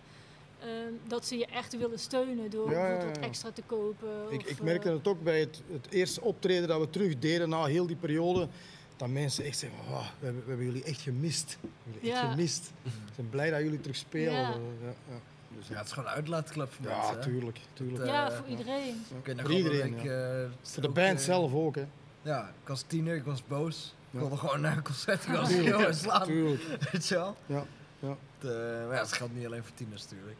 Speaker 1: ehm, dat ze je echt willen steunen door
Speaker 4: Ja, ja,
Speaker 1: bijvoorbeeld wat
Speaker 4: ja.
Speaker 1: extra te kopen.
Speaker 4: Ik,
Speaker 1: of,
Speaker 4: ik
Speaker 1: eh,
Speaker 4: merkte het ook bij het, het eerste optreden dat we terug deden na heel die periode. Dat mensen echt zeggen, "Wauw, we, hebben, we hebben jullie echt gemist. We echt
Speaker 1: Ja.
Speaker 4: gemist. We zijn blij dat jullie terug spelen.
Speaker 1: Ja.
Speaker 4: Ja, ja, ja. Dus,
Speaker 2: Ja, het is gewoon een uitlaatklep voor
Speaker 4: ja,
Speaker 2: mensen. hè.
Speaker 4: tuurlijk. tuurlijk.
Speaker 2: Dat,
Speaker 1: ja,
Speaker 2: eh,
Speaker 1: voor iedereen.
Speaker 4: Voor iedereen,
Speaker 2: ik,
Speaker 4: ja.
Speaker 2: eh,
Speaker 4: Voor de band
Speaker 2: eh,
Speaker 4: zelf ook, hè.
Speaker 2: Ja, ik was tiener, ik was boos. Ik
Speaker 4: Ja.
Speaker 2: wilde gewoon naar een concert gaan schreeuwen en slaan.
Speaker 4: Tuurlijk. *laughs*
Speaker 2: Weet je wel?
Speaker 4: Ja, ja.
Speaker 2: Het, eh, maar ja, het geldt niet alleen voor tieners natuurlijk.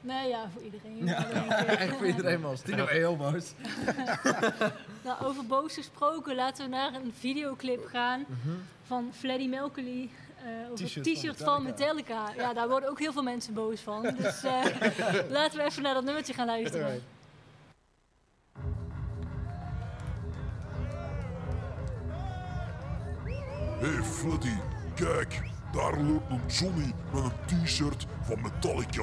Speaker 1: Nee, ja, voor iedereen.
Speaker 2: Ja, *laughs* eigenlijk voor iedereen, maar als tiener ben je heel boos. *laughs*
Speaker 1: Nou, over boos gesproken, laten we naar een videoclip gaan van Freddie Mercury. Eh, eh, over
Speaker 2: T-shirt
Speaker 1: het
Speaker 2: van
Speaker 1: t-shirt van Metallica. Ja, daar worden ook heel veel mensen boos van. Dus eh, laten we even naar dat nummertje gaan luisteren.
Speaker 8: Hey Freddy, kijk, daar loopt een Johnny met een t-shirt van Metallica.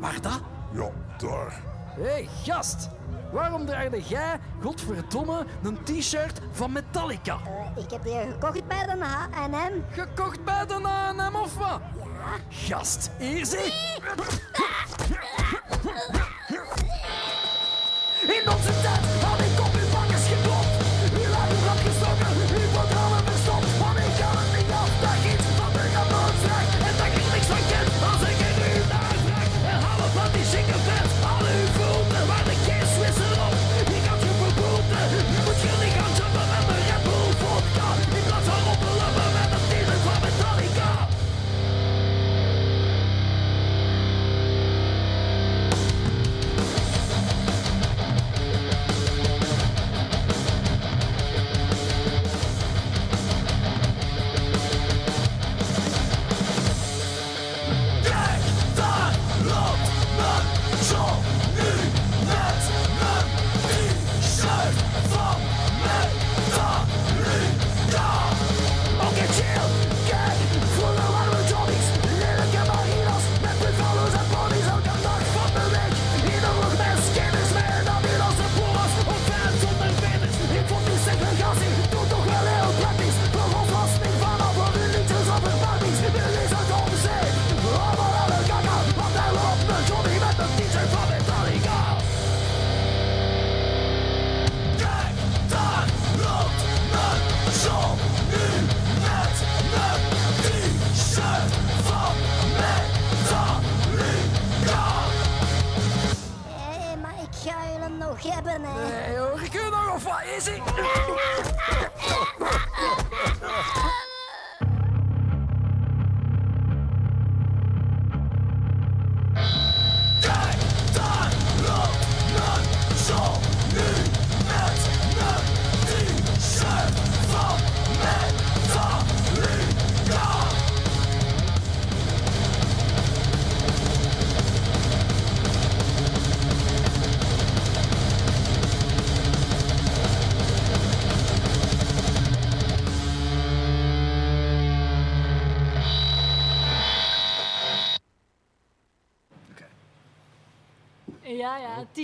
Speaker 9: Waar dat?
Speaker 8: Ja, daar.
Speaker 9: Hé, hey, gast. Waarom draagde jij, godverdomme, een t-shirt van Metallica?
Speaker 10: Eh, ik heb die gekocht bij de H&M.
Speaker 9: Gekocht bij de H&M of wat? Gast, hier zie. *laughs* In onze tijd had ik
Speaker 10: nog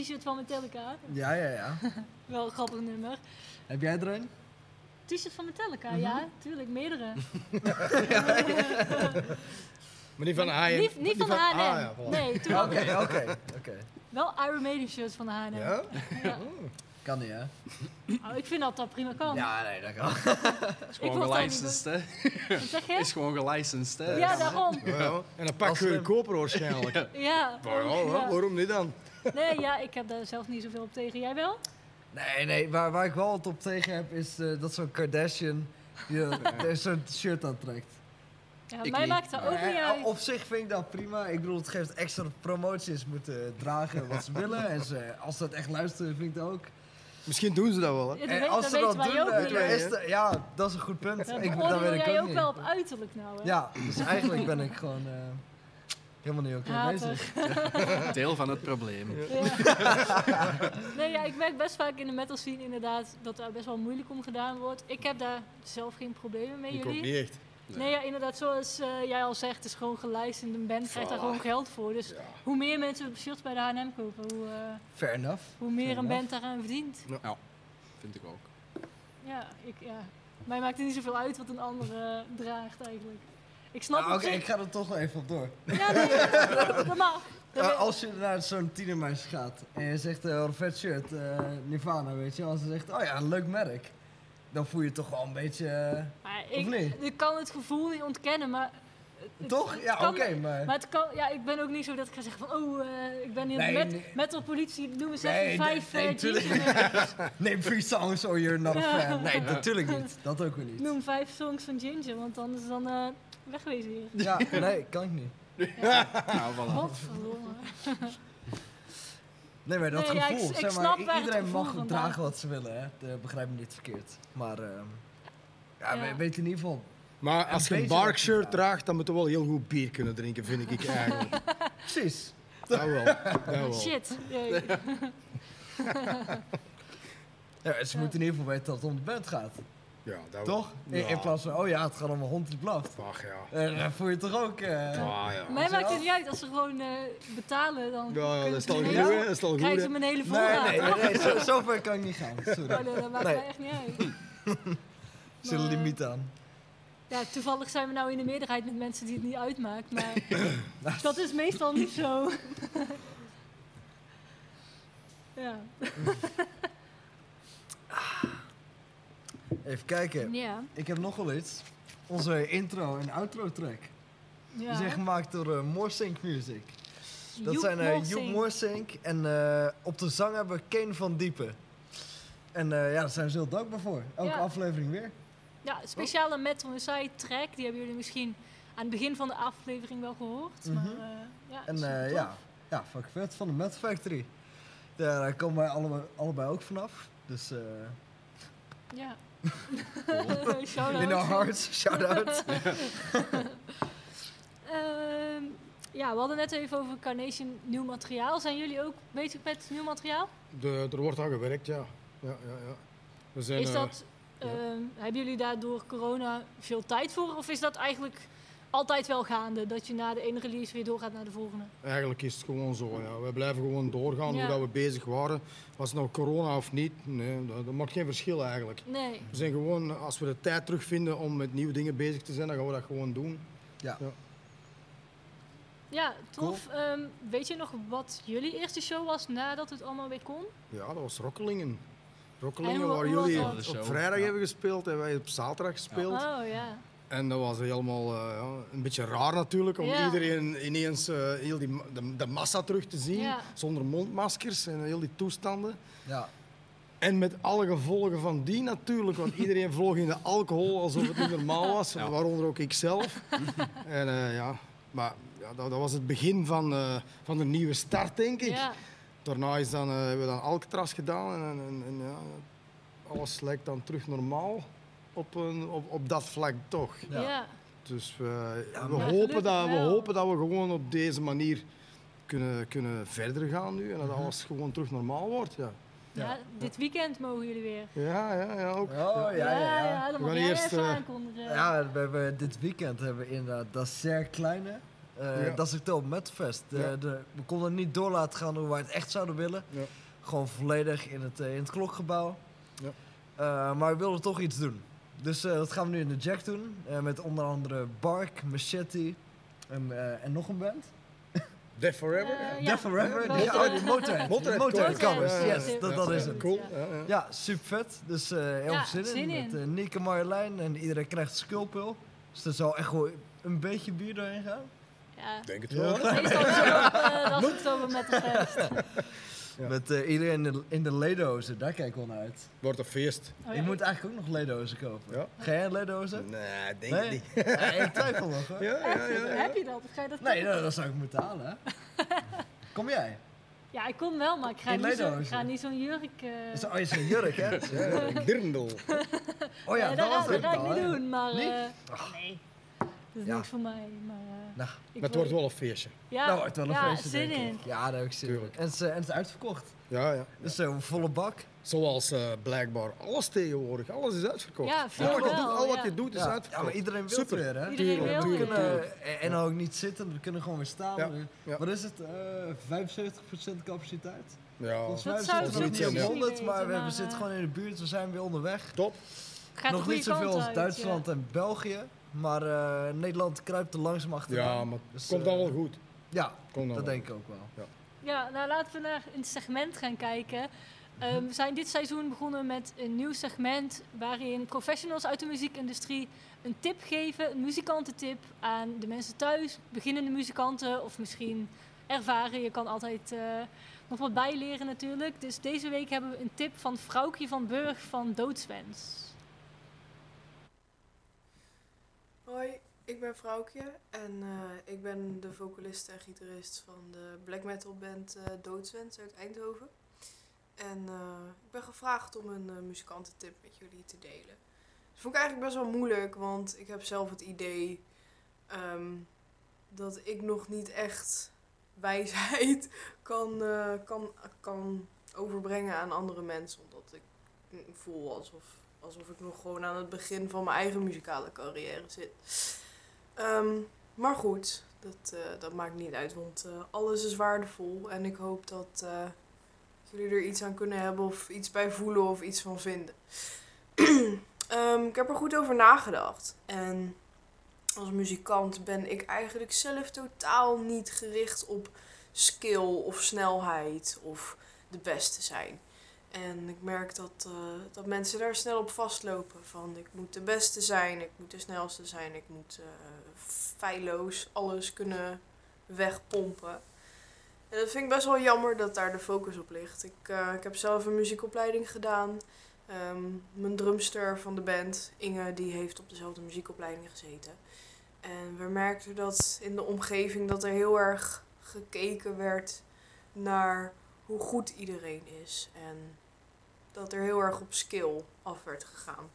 Speaker 8: t-shirt van Metallica.
Speaker 1: Ja, ja,
Speaker 2: ja. *laughs*
Speaker 1: Wel een grappig nummer.
Speaker 2: Heb jij er een?
Speaker 1: T-shirt van Metallica,
Speaker 2: Mhm.
Speaker 1: ja, tuurlijk, meerdere. *laughs* *laughs*
Speaker 4: Maar die van H&M.
Speaker 1: Niet, niet van
Speaker 4: Ah,
Speaker 1: H&M.
Speaker 4: ja, voilà.
Speaker 1: nee, toen
Speaker 2: Oké, oké, oké.
Speaker 1: wel Iron Maiden shirts van de H&M.
Speaker 4: Ja?
Speaker 1: Ja.
Speaker 2: Kan niet, hè?
Speaker 1: Oh, ik vind dat dat prima kan.
Speaker 2: Ja, nee, dat kan.
Speaker 3: Is gewoon
Speaker 1: niet
Speaker 3: gelicensed, hè?
Speaker 1: Wat zeg je?
Speaker 3: Is gewoon gelicensed, hè?
Speaker 1: Ja, daarom.
Speaker 4: Ja, ja. En een pak
Speaker 2: Als we-
Speaker 4: goedkoper waarschijnlijk. Ja.
Speaker 1: Ja.
Speaker 4: Ja,
Speaker 1: ja.
Speaker 4: waarom niet dan?
Speaker 1: Nee, ja, ik heb daar zelf niet zoveel op tegen. Jij wel?
Speaker 2: Nee, nee, waar, waar ik wel wat op tegen heb, is eh, dat zo'n Kardashian die, *laughs* eh, zo'n shirt aantrekt.
Speaker 1: Ja,
Speaker 3: Ik
Speaker 1: mij
Speaker 3: niet.
Speaker 1: maakt dat ook
Speaker 2: Eh,
Speaker 1: niet uit.
Speaker 2: Op zich vind ik dat prima. Ik bedoel, het geeft extra promoties moeten dragen wat ze *laughs* willen. En ze, als ze het echt luisteren, vind ik dat ook.
Speaker 4: Misschien doen ze dat wel, hè?
Speaker 1: Ja, dat
Speaker 2: En
Speaker 1: weet,
Speaker 2: als
Speaker 1: dat
Speaker 2: ze dat doen,
Speaker 1: ook
Speaker 2: eh,
Speaker 1: niet.
Speaker 4: wij,
Speaker 2: is de- ja, dat is een goed punt.
Speaker 1: Dan
Speaker 2: ik, dat weet ik
Speaker 1: jij
Speaker 2: ook
Speaker 1: ook
Speaker 2: niet.
Speaker 1: wel op uiterlijk nou, hè?
Speaker 2: Ja, dus eigenlijk ben ik gewoon eh, helemaal niet oké
Speaker 1: Hater.
Speaker 2: bezig. *laughs*
Speaker 3: Deel van het probleem.
Speaker 1: Ja. nee, ja, ik merk best vaak in de metal scene inderdaad dat daar best wel moeilijk om gedaan wordt. Ik heb daar zelf geen problemen mee,
Speaker 4: Ik ook
Speaker 1: jullie?
Speaker 4: niet echt.
Speaker 1: Nee, ja, inderdaad, zoals eh, jij al zegt, het is gewoon gelicensed. Een band krijgt daar gewoon geld voor. Dus hoe meer mensen shirts bij de H&M kopen, hoe, eh,
Speaker 2: Fair enough.
Speaker 1: hoe meer
Speaker 2: Fair
Speaker 1: een
Speaker 2: enough.
Speaker 1: band daaraan verdient.
Speaker 3: Vind ik ook.
Speaker 1: Ja, ik, ja. Mij maakt het niet zoveel uit wat een andere draagt eigenlijk. Ik snap
Speaker 2: Nou,
Speaker 1: het.
Speaker 2: Oké, ik ga er toch wel even op door.
Speaker 1: Ja, nee, dat mag. Weet-
Speaker 2: als je naar zo'n tienermeisje gaat en je zegt, eh, wat een vet shirt, eh, Nirvana, weet je. Als ze zegt, oh ja, een leuk merk. Dan voel je je toch wel een beetje... eh,
Speaker 1: Maar
Speaker 2: Of
Speaker 1: ik,
Speaker 2: niet?
Speaker 1: ik kan het gevoel niet ontkennen, maar... het-
Speaker 2: toch?
Speaker 1: het
Speaker 2: Ja, oké, maar...
Speaker 1: Maar het kan, ja, ik ben ook niet zo dat ik ga zeggen van, oh, eh, ik ben hier
Speaker 2: Nee,
Speaker 1: met,
Speaker 2: nee.
Speaker 1: met de politie, noem eens
Speaker 2: Nee,
Speaker 1: even vijf
Speaker 2: nee,
Speaker 1: eh,
Speaker 2: nee, tuurlijk
Speaker 1: Ginger.
Speaker 2: Name three songs or you're not a fan. Nee, natuurlijk niet. *laughs* Dat ook weer niet.
Speaker 1: Noem vijf songs van Ginger, want anders dan eh wegwezen hier.
Speaker 2: Ja, nee, kan ik niet.
Speaker 3: Nou, *laughs* voilà.
Speaker 1: Godverdomme.
Speaker 2: Nee, maar dat
Speaker 1: Nee, ja, ik-
Speaker 2: gevoel,
Speaker 1: ik
Speaker 2: zeg maar, iedereen mag dragen wat ze willen, hè. De- begrijp me niet verkeerd. Maar, ehm ja,
Speaker 1: Ja.
Speaker 2: we weten in ieder geval
Speaker 4: Maar als je een
Speaker 2: je
Speaker 4: draagt, dan moet je wel heel goed bier kunnen drinken, vind ik eigenlijk. *laughs*
Speaker 2: Precies.
Speaker 4: Dat wel. Dat wel.
Speaker 1: Shit. Ja,
Speaker 2: Ja, ze moeten in ieder geval weten dat het om de band gaat.
Speaker 4: Ja, dat
Speaker 2: Toch? In,
Speaker 4: Ja.
Speaker 2: in plaats van, oh ja, het gaat om een hond die blaft.
Speaker 4: Ach ja.
Speaker 2: Dan voel je toch ook... eh,
Speaker 4: Ah, ja.
Speaker 1: Mij maakt het niet uit als ze gewoon eh, betalen. Dan
Speaker 4: Ja, ja, dat is
Speaker 1: me
Speaker 4: goed,
Speaker 1: Krijgen ze mijn hele
Speaker 2: Nee,
Speaker 1: voorraad.
Speaker 2: nee,
Speaker 1: hoor.
Speaker 2: nee, zo, zo ver kan ik niet gaan. *laughs* Sorry.
Speaker 1: Oh, nee, dat maakt
Speaker 2: Nee.
Speaker 1: mij echt niet uit.
Speaker 2: Er *laughs* zit een limiet aan.
Speaker 1: Ja, toevallig zijn we nou in de meerderheid met mensen die het niet uitmaakt, maar *laughs* dat is meestal niet zo. ja.
Speaker 2: Even kijken.
Speaker 1: Ja.
Speaker 2: Ik heb nog wel iets. Onze intro en outro track. Die zijn gemaakt door uh, Moorsync Music. Dat
Speaker 1: Joep
Speaker 2: zijn eh
Speaker 1: Morsing.
Speaker 2: Joep Moorsync en eh, op de zang hebben we Kane van Diepen. En eh, ja, daar zijn ze heel dankbaar voor. Elke
Speaker 1: Ja.
Speaker 2: aflevering weer.
Speaker 1: Ja, speciale Metal Side track, die hebben jullie misschien aan het begin van de aflevering wel gehoord. Maar eh, ja,
Speaker 2: En eh, ja, ja, fuck vet van de Metal Factory. Daar, komen wij allebei, allebei ook vanaf. Dus eh
Speaker 1: Ja. *laughs* Shout
Speaker 2: in our hearts, shout out. *laughs*
Speaker 1: Ehm, ja, we hadden net even over Carnation nieuw materiaal. Zijn jullie ook bezig met nieuw materiaal?
Speaker 4: De, er wordt aan gewerkt, ja. ja, ja, ja. We zijn,
Speaker 1: Is
Speaker 4: eh,
Speaker 1: dat,
Speaker 4: ja.
Speaker 1: ehm, hebben jullie daar door corona veel tijd voor? Of is dat eigenlijk altijd wel gaande? Dat je na de ene release weer doorgaat naar de volgende?
Speaker 4: Eigenlijk is het gewoon zo. Ja. We blijven gewoon doorgaan
Speaker 1: Ja.
Speaker 4: hoe dat we bezig waren. Was het nou corona of niet, nee, dat, dat maakt geen verschil eigenlijk.
Speaker 1: Nee.
Speaker 4: We zijn gewoon, als we de tijd terugvinden om met nieuwe dingen bezig te zijn, dan gaan we dat gewoon doen.
Speaker 2: Ja.
Speaker 1: Ja, tof. Ehm, weet je nog wat jullie eerste show was nadat het allemaal weer kon?
Speaker 4: Ja, dat was Rokkelingen. Rokkelingen, waar jullie op vrijdag
Speaker 3: Ja.
Speaker 4: hebben gespeeld en wij op zaterdag gespeeld.
Speaker 1: Oh ja.
Speaker 4: En dat was helemaal eh, ja, een beetje raar natuurlijk, om
Speaker 1: Ja.
Speaker 4: iedereen ineens eh, heel die, de, de massa terug te zien,
Speaker 1: Ja.
Speaker 4: zonder mondmaskers en heel die toestanden.
Speaker 2: Ja.
Speaker 4: En met alle gevolgen van die natuurlijk, want iedereen *laughs* vloog in de alcohol alsof het niet normaal was,
Speaker 3: Ja.
Speaker 4: waaronder ook ik zelf. *laughs* en eh, ja, maar ja, dat, dat was het begin van, eh, van de nieuwe start, denk ik.
Speaker 1: Ja.
Speaker 4: Daarna is dan, hebben we dan Alcatraz gedaan en, en, en ja, alles lijkt dan terug normaal op, een, op, op dat vlak toch.
Speaker 2: Ja.
Speaker 1: Ja.
Speaker 4: Dus we,
Speaker 2: Ja,
Speaker 4: we,
Speaker 2: maar
Speaker 4: hopen dat, we hopen dat we gewoon op deze manier kunnen, kunnen verder gaan nu en
Speaker 2: Mhm.
Speaker 4: dat alles gewoon terug normaal wordt. Ja,
Speaker 1: Ja.
Speaker 2: Ja.
Speaker 1: dit weekend mogen jullie weer.
Speaker 4: ja, ja, ja ook.
Speaker 2: Oh, ja, ja, ja.
Speaker 1: dan
Speaker 4: We
Speaker 1: mag
Speaker 4: gaan
Speaker 1: jij
Speaker 4: eerst,
Speaker 1: even
Speaker 4: eh,
Speaker 1: aankondigen.
Speaker 2: Ja, we hebben, dit weekend hebben we inderdaad dat zeer kleine. eh,
Speaker 4: Ja.
Speaker 2: Dat is het op Metfest. De,
Speaker 4: Ja.
Speaker 2: de, we konden het niet door laten gaan hoe wij het echt zouden willen.
Speaker 4: Ja.
Speaker 2: Gewoon volledig in het, eh, in het klokgebouw.
Speaker 4: Ja.
Speaker 2: Eh, maar we wilden toch iets doen. Dus eh, dat gaan we nu in de Jack doen. eh, met onder andere Bark, Machete en, eh, en nog een band. *laughs*
Speaker 4: Death Forever.
Speaker 2: Death Forever.
Speaker 1: Motorhead.
Speaker 2: Die, oh, die *laughs* Motorhead.
Speaker 4: Motorhead
Speaker 2: Motorhead
Speaker 1: Covers. Ja,
Speaker 2: Yes,
Speaker 1: ja,
Speaker 2: dat,
Speaker 1: ja.
Speaker 2: dat is
Speaker 4: Ja,
Speaker 2: het.
Speaker 4: Cool.
Speaker 1: Ja.
Speaker 4: Ja, ja.
Speaker 2: Ja, super vet. Dus eh heel
Speaker 1: Ja,
Speaker 2: veel zin,
Speaker 1: zin
Speaker 2: in.
Speaker 1: in.
Speaker 2: Met Nieke Marjolein en iedereen krijgt skullpil. Dus er zal echt gewoon een beetje bier doorheen gaan.
Speaker 1: Ja.
Speaker 4: Ik denk het
Speaker 2: Ja.
Speaker 4: wel. *laughs*
Speaker 1: Dat is meestal eh, de oktober met de fest.
Speaker 4: Ja.
Speaker 2: Met eh, iedereen in de, in de ledozen, daar kijk ik wel naar uit.
Speaker 4: Wordt een feest.
Speaker 1: Oh,
Speaker 2: je moet eigenlijk ook nog ledozen kopen.
Speaker 4: Ja.
Speaker 2: Ga jij een ledozen?
Speaker 4: Nee, denk
Speaker 2: Nee?
Speaker 4: ik niet. *laughs*
Speaker 2: Ja, ik twijfel nog hoor.
Speaker 4: Ja, ja, ja. ja.
Speaker 1: Heb je dat? Of ga je dat
Speaker 2: Nee, nou, dat zou ik moeten halen. hè. *laughs* Kom jij?
Speaker 1: Ja, ik kom wel, maar ik ga niet zo- ik ga niet zo'n jurk... eh
Speaker 2: Dat is, oh, je is een jurk, hè? *laughs*
Speaker 4: Ja, Dirndl.
Speaker 2: Oh ja,
Speaker 1: nee,
Speaker 2: dat
Speaker 1: ga- ik niet doen, maar... Eh, nee, dat is
Speaker 2: Ja.
Speaker 1: niet voor mij. Maar,
Speaker 2: Nou,
Speaker 1: ik
Speaker 4: Maar het wordt wel een feestje.
Speaker 1: Ja,
Speaker 2: nou, het wel een
Speaker 1: ja,
Speaker 2: feestje,
Speaker 1: zin
Speaker 2: denk
Speaker 1: in.
Speaker 2: ik. Ja, daar heb ik zin in.
Speaker 4: Tuurlijk.
Speaker 2: En het, is, en het is uitverkocht.
Speaker 4: Ja, ja.
Speaker 2: Dus eh, volle bak.
Speaker 4: Zoals eh, blijkbaar alles tegenwoordig. Alles is uitverkocht.
Speaker 1: Ja, veel
Speaker 4: al wat, je
Speaker 1: wel,
Speaker 4: doet, al wat
Speaker 1: ja.
Speaker 4: je doet is
Speaker 2: Ja, ja,
Speaker 4: uitverkocht.
Speaker 2: maar iedereen wil
Speaker 4: Super.
Speaker 2: weer, hè?
Speaker 1: Iedereen
Speaker 4: Tuurlijk,
Speaker 1: wil
Speaker 4: tuurlijk, tuurlijk.
Speaker 2: en ook niet zitten, we kunnen gewoon weer staan.
Speaker 4: Ja, ja.
Speaker 2: Wat is het? eh 75% capaciteit?
Speaker 4: Ja,
Speaker 2: Volgens mij we niet op
Speaker 4: precies
Speaker 2: 100,
Speaker 1: niet
Speaker 2: maar we, zitten gewoon in de buurt, we zijn weer onderweg.
Speaker 4: top.
Speaker 1: Gaat de
Speaker 2: nog niet zoveel als
Speaker 1: uit,
Speaker 2: Duitsland
Speaker 1: ja.
Speaker 2: en België, maar eh, Nederland kruipt er langzaam achteraan.
Speaker 4: Ja, maar
Speaker 2: Dus,
Speaker 4: het komt
Speaker 2: eh,
Speaker 4: dan wel goed.
Speaker 2: Ja,
Speaker 4: Komt
Speaker 2: dat
Speaker 4: wel.
Speaker 2: denk ik ook wel.
Speaker 1: Ja, nou laten we naar een segment gaan kijken. Ehm, we zijn dit seizoen begonnen met een nieuw segment waarin professionals uit de muziekindustrie een tip geven, een muzikantentip aan de mensen thuis, beginnende muzikanten of misschien ervaren. Je kan altijd eh, nog wat bijleren natuurlijk. Dus deze week hebben we een tip van Vrouwtje van Burg van Doodswens.
Speaker 11: Hoi, ik ben Vrouwkje en eh, ik ben de vocalist en gitarist van de black metal band eh Doodswens uit Eindhoven. En eh, ik ben gevraagd om een eh, muzikantentip met jullie te delen. Dat vond ik eigenlijk best wel moeilijk, want ik heb zelf het idee ehm, dat ik nog niet echt wijsheid *laughs* kan, kan, kan overbrengen aan andere mensen. Omdat ik voel alsof, alsof ik nog gewoon aan het begin van mijn eigen muzikale carrière zit. Ehm, maar goed, dat, eh, dat maakt niet uit, want eh, alles is waardevol. En ik hoop dat eh, jullie er iets aan kunnen hebben of iets bij voelen of iets van vinden. *clears throat* Ehm, ik heb er goed over nagedacht. En als muzikant ben ik eigenlijk zelf totaal niet gericht op skill of snelheid of de beste zijn. En ik merk dat, eh, dat mensen daar snel op vastlopen. Van ik moet de beste zijn, ik moet de snelste zijn, ik moet eh, feilloos alles kunnen wegpompen. En dat vind ik best wel jammer dat daar de focus op ligt. Ik, eh, ik heb zelf een muziekopleiding gedaan. Ehm, mijn drumster van de band, Inge, die heeft op dezelfde muziekopleiding gezeten. En we merkten dat in de omgeving dat er heel erg gekeken werd naar hoe goed iedereen is. En dat er heel erg op skill af werd gegaan.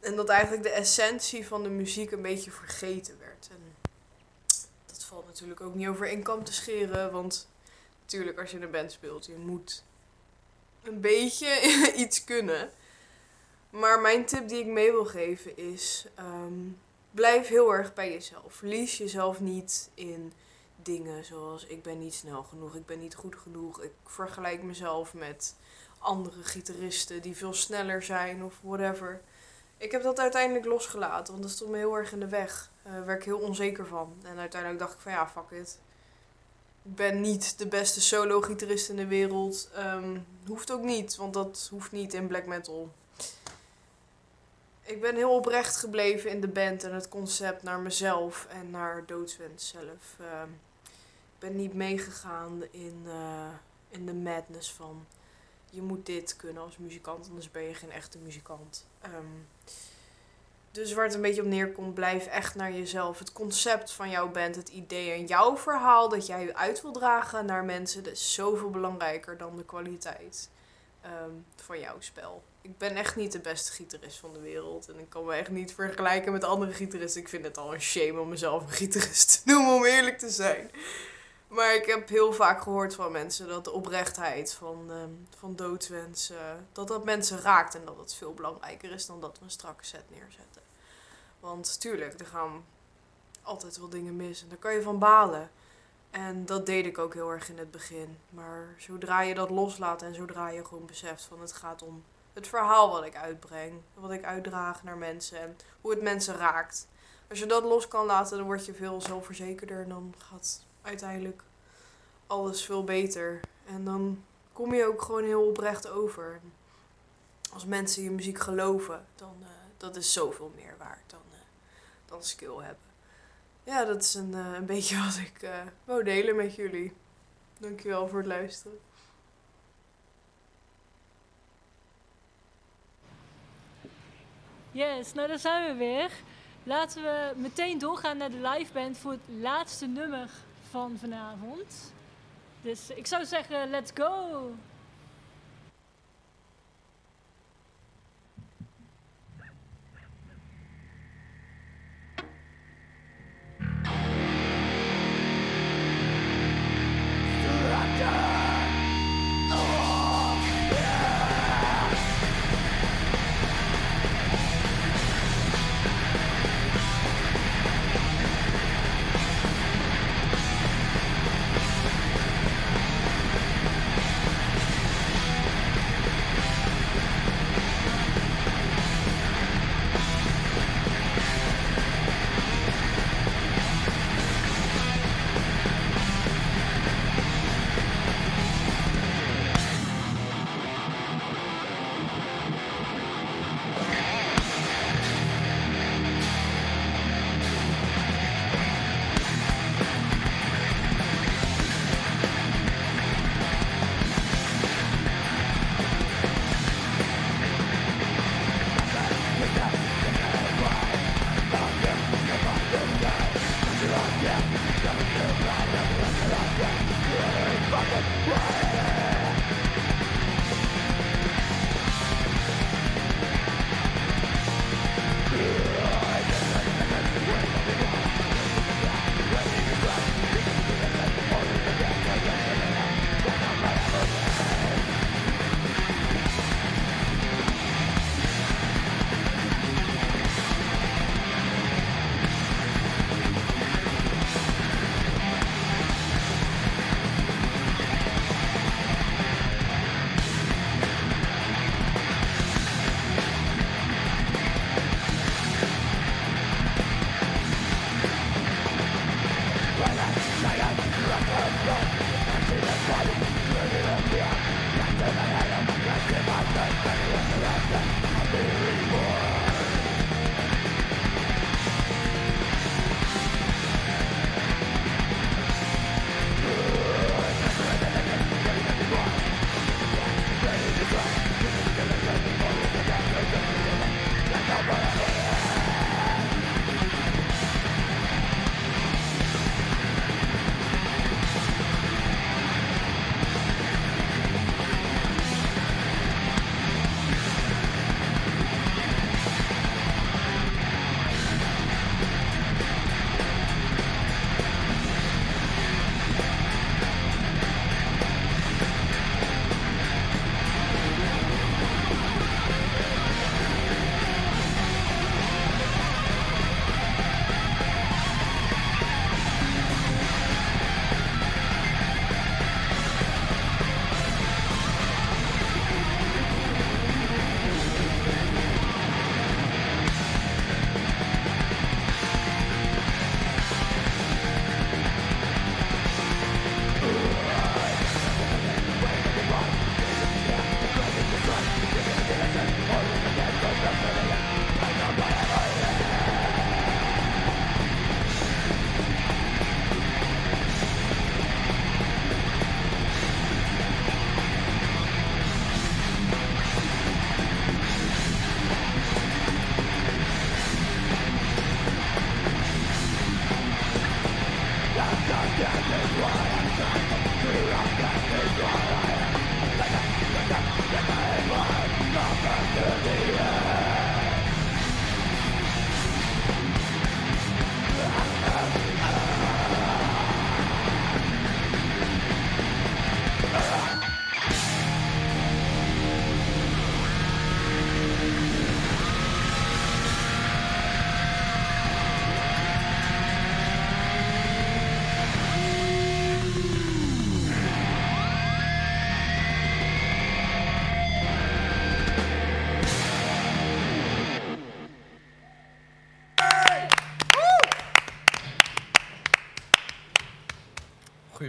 Speaker 11: En dat eigenlijk de essentie van de muziek een beetje vergeten werd. En dat valt natuurlijk ook niet over één kam te scheren. Want natuurlijk, als je in een band speelt, je moet een beetje *laughs* iets kunnen. Maar mijn tip die ik mee wil geven is: ehm, blijf heel erg bij jezelf. Verlies jezelf niet in dingen zoals ik ben niet snel genoeg, ik ben niet goed genoeg. Ik vergelijk mezelf met andere gitaristen die veel sneller zijn of whatever. Ik heb dat uiteindelijk losgelaten, want dat stond me heel erg in de weg. Daar werd ik heel onzeker van. En uiteindelijk dacht ik van ja, fuck it. Ik ben niet de beste solo-gitarist in de wereld. Ehm, hoeft ook niet, want dat hoeft niet in black metal. Ik ben heel oprecht gebleven in de band en het concept naar mezelf en naar Doodswens zelf. Ehm, ik ben niet meegegaan in, eh, in de madness van je moet dit kunnen als muzikant, anders ben je geen echte muzikant. Ehm, dus waar het een beetje op neerkomt, blijf echt naar jezelf. Het concept van jouw band, het idee en jouw verhaal dat jij uit wil dragen naar mensen, dat is zoveel belangrijker dan de kwaliteit ehm, van jouw spel. Ik ben echt niet de beste gitarist van de wereld. En ik kan me echt niet vergelijken met andere gitaristen. Ik vind het al een shame om mezelf een gitarist te *laughs* noemen, om eerlijk te zijn. Maar ik heb heel vaak gehoord van mensen dat de oprechtheid van, ehm, van doodswens, eh, dat dat mensen raakt en dat het veel belangrijker is dan dat we een strakke set neerzetten. Want tuurlijk, er gaan altijd wel dingen mis en daar kan je van balen. En dat deed ik ook heel erg in het begin. Maar zodra je dat loslaat en zodra je gewoon beseft van het gaat om het verhaal wat ik uitbreng, wat ik uitdraag naar mensen en hoe het mensen raakt. Als je dat los kan laten, dan word je veel zelfverzekerder en dan gaat uiteindelijk alles veel beter. En dan kom je ook gewoon heel oprecht over. Als mensen je muziek geloven, dan uh, dat is zoveel meer waard dan, uh, dan skill hebben. Ja, dat is een, uh, een beetje *laughs* wat ik wou delen met jullie. Dankjewel voor het luisteren.
Speaker 1: Yes, nou daar zijn we weer. Laten we meteen doorgaan naar de live band voor het laatste nummer van vanavond. Dus ik zou zeggen, let's go!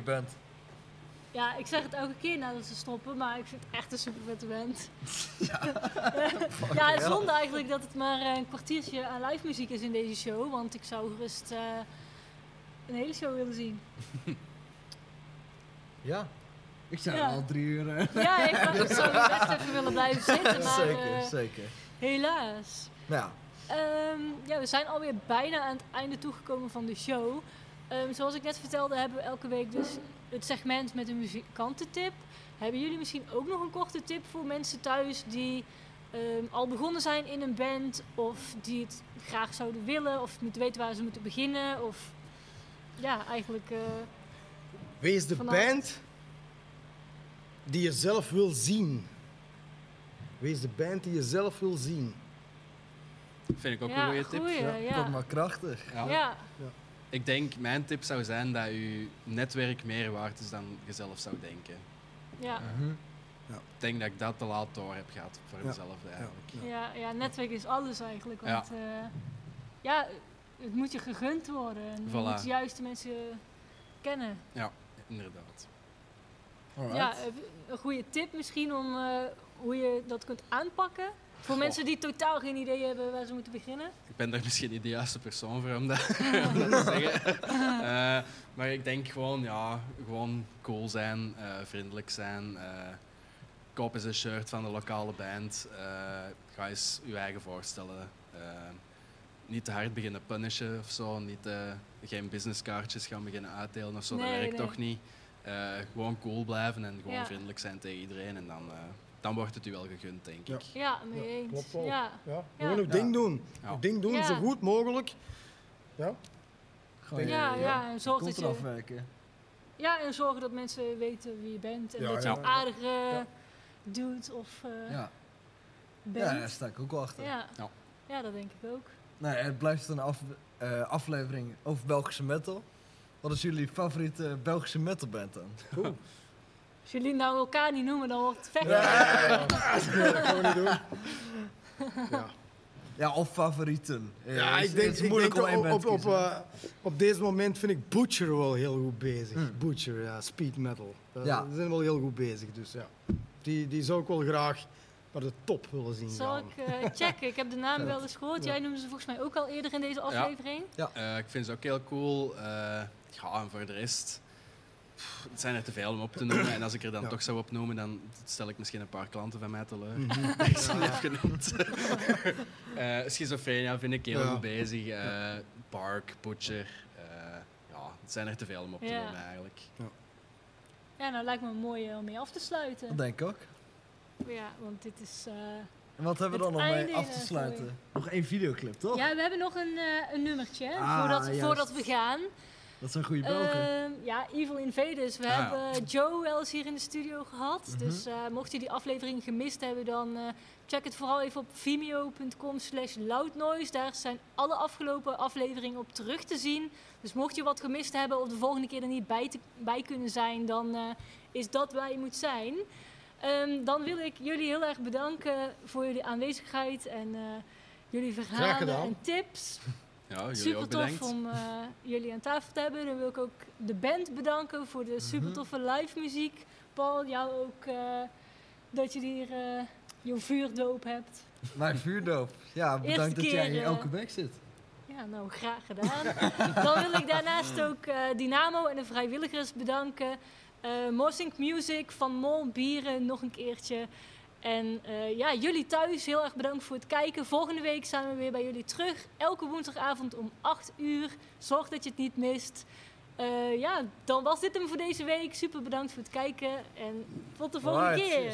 Speaker 2: Band.
Speaker 1: Ja, ik zeg het elke keer nadat ze stoppen, maar ik vind het echt een super vette band. *laughs* ja, het is zonde eigenlijk dat het maar een kwartiertje aan live muziek is in deze show, want ik zou gerust eh, een hele show willen zien. *laughs*
Speaker 2: Ja. Ik zou
Speaker 1: Ja.
Speaker 2: al drie uur... eh,
Speaker 1: Ja, ik, zou best *laughs* even willen blijven zitten, maar
Speaker 2: zeker,
Speaker 1: eh,
Speaker 2: zeker.
Speaker 1: helaas.
Speaker 2: Nou ja,
Speaker 1: Ehm, ja, we zijn alweer bijna aan het einde toegekomen van de show. Ehm, zoals ik net vertelde, hebben we elke week dus het segment met een muzikantentip. Hebben jullie misschien ook nog een korte tip voor mensen thuis die ehm, al begonnen zijn in een band of die het graag zouden willen of niet weten waar ze moeten beginnen? Of ja, eigenlijk. eh,
Speaker 4: Wees de band die je zelf wil zien. Wees de band die je zelf wil zien.
Speaker 3: Vind ik ook
Speaker 1: ja,
Speaker 3: een goede tip.
Speaker 1: goeie,
Speaker 2: ja,
Speaker 1: ja.
Speaker 2: kom maar krachtig.
Speaker 3: Ja.
Speaker 1: Ja.
Speaker 3: Ik denk, mijn tip zou zijn dat je netwerk meer waard is dan je zelf zou denken.
Speaker 1: Ja.
Speaker 2: Mhm.
Speaker 3: Ik denk dat ik dat te laat door heb gehad voor
Speaker 4: Ja.
Speaker 3: mezelf eigenlijk.
Speaker 1: Ja, ja, netwerk is alles eigenlijk.
Speaker 3: Ja.
Speaker 1: Want ja, ja het moet je gegund worden. En je
Speaker 3: Voilà.
Speaker 1: moet de juiste mensen kennen.
Speaker 3: Inderdaad.
Speaker 2: Alright.
Speaker 1: Ja, eh, een goede tip misschien om eh, hoe je dat kunt aanpakken. Voor mensen die totaal geen idee hebben waar ze moeten beginnen.
Speaker 3: Ik ben daar misschien niet de juiste persoon voor om dat, *laughs* om dat te zeggen. Eh, maar ik denk gewoon, ja, gewoon cool zijn, eh, vriendelijk zijn. eh koop eens een shirt van de lokale band. ga eens je eigen voorstellen. niet te hard beginnen punishen of zo. Niet, geen businesskaartjes gaan beginnen uitdelen of zo. dat werkt
Speaker 1: nee.
Speaker 3: toch niet. Gewoon cool blijven en gewoon
Speaker 1: Ja.
Speaker 3: vriendelijk zijn tegen iedereen. En dan, dan wordt het u wel gegund, denk
Speaker 4: Ja.
Speaker 3: ik.
Speaker 1: Ja, mee eens.
Speaker 4: klopt wel.
Speaker 1: Ja.
Speaker 4: Ja,
Speaker 1: Ja.
Speaker 4: Gewoon uw ding doen.
Speaker 3: Ja.
Speaker 4: Uw ding doen,
Speaker 1: Ja.
Speaker 4: zo goed mogelijk. Ja.
Speaker 2: Gewoon
Speaker 1: Ja,
Speaker 2: je-
Speaker 1: ja, en zorg dat je,
Speaker 2: eraf werken.
Speaker 1: ja, en zorgen dat mensen weten wie je bent. En
Speaker 4: Ja,
Speaker 1: dat je
Speaker 4: ja.
Speaker 1: een aardige
Speaker 4: Ja.
Speaker 1: dude of eh,
Speaker 2: Ja. ja,
Speaker 1: bent.
Speaker 2: daar sta ik ook wel achter.
Speaker 1: Ja.
Speaker 3: Ja.
Speaker 1: ja, dat denk ik ook.
Speaker 2: Nou, ja, het blijft een af, eh, aflevering over Belgische metal. Wat is jullie favoriete Belgische metalband dan?
Speaker 1: Als jullie nou elkaar niet noemen, dan wordt het vechten.
Speaker 4: Ja, dat gaan we niet doen. Ja.
Speaker 2: Ja, of favorieten.
Speaker 4: Ja, ik denk,
Speaker 2: het is
Speaker 4: ik
Speaker 2: moeilijk
Speaker 4: denk op, op,
Speaker 2: te
Speaker 4: op,
Speaker 2: kiezen.
Speaker 4: eh, op deze moment vind ik Butcher wel heel goed bezig.
Speaker 2: Hmm.
Speaker 4: Butcher, ja, speed metal. Dat-
Speaker 2: Ja.
Speaker 4: Die zijn wel heel goed bezig, dus ja. Die, die zou ik wel graag naar de top willen zien
Speaker 1: Zal
Speaker 4: gaan.
Speaker 1: ik eh, checken? Ik heb de naam *laughs* wel eens gehoord.
Speaker 4: Ja.
Speaker 1: Jij noemde ze volgens mij ook al eerder in deze aflevering.
Speaker 3: Eh, ik vind ze ook heel cool. Eh, ja, en voor de rest... pff, Het zijn er te veel om op te noemen. En als ik er dan
Speaker 4: Ja.
Speaker 3: toch zou opnoemen, dan stel ik misschien een paar klanten van mij.
Speaker 4: Mhm. *laughs*
Speaker 3: Ik ze niet heb genoemd. *laughs* Eh, Schizofrenia vind ik heel
Speaker 4: Ja.
Speaker 3: goed bezig. Eh, Park, Butcher. eh, ja, het zijn er te veel om op te
Speaker 1: Ja.
Speaker 3: noemen eigenlijk.
Speaker 1: Ja, nou lijkt me mooi om mee af te sluiten.
Speaker 2: Dat denk ik ook.
Speaker 1: Ja, want dit is... eh,
Speaker 2: En wat hebben we dan nog mee af te sluiten? Nog één videoclip, toch?
Speaker 1: Ja, we hebben nog een, eh, een nummertje
Speaker 2: Ah,
Speaker 1: voordat, voordat we gaan.
Speaker 2: Dat zijn goede Belgen.
Speaker 1: Ehm, ja, Evil Invaders. We
Speaker 3: Ah, ja.
Speaker 1: hebben Joe wel eens hier in de studio gehad.
Speaker 2: Mhm.
Speaker 1: Dus eh, mocht je die aflevering gemist hebben, dan eh, check het vooral even op vimeo.com slash loudnoise. Daar zijn alle afgelopen afleveringen op terug te zien. Dus mocht je wat gemist hebben of de volgende keer er niet bij, te- bij kunnen zijn, dan eh, is dat waar je moet zijn. Ehm, dan wil ik jullie heel erg bedanken voor jullie aanwezigheid en eh, jullie verhalen en tips.
Speaker 3: Ja, jullie
Speaker 1: Super
Speaker 3: ook
Speaker 1: tof
Speaker 3: bedankt.
Speaker 1: om eh, jullie aan tafel te hebben. Dan wil ik ook de band bedanken voor de super toffe live muziek. Paul, jou ook eh, dat je hier eh je vuurdoop hebt.
Speaker 2: Mijn vuurdoop. Ja, bedankt dat
Speaker 1: keer,
Speaker 2: jij in elke week zit.
Speaker 1: Ja, nou graag gedaan. *laughs* Dan wil ik daarnaast ook eh, Dynamo en de vrijwilligers bedanken. Eh Mossink Music van Mol Bieren nog een keertje. En eh, ja, jullie thuis heel erg bedankt voor het kijken. Volgende week zijn we weer bij jullie terug. Elke woensdagavond om 8 uur. Zorg dat je het niet mist. Eh, ja, dan was dit hem voor deze week. Super bedankt voor het kijken. En tot de volgende keer.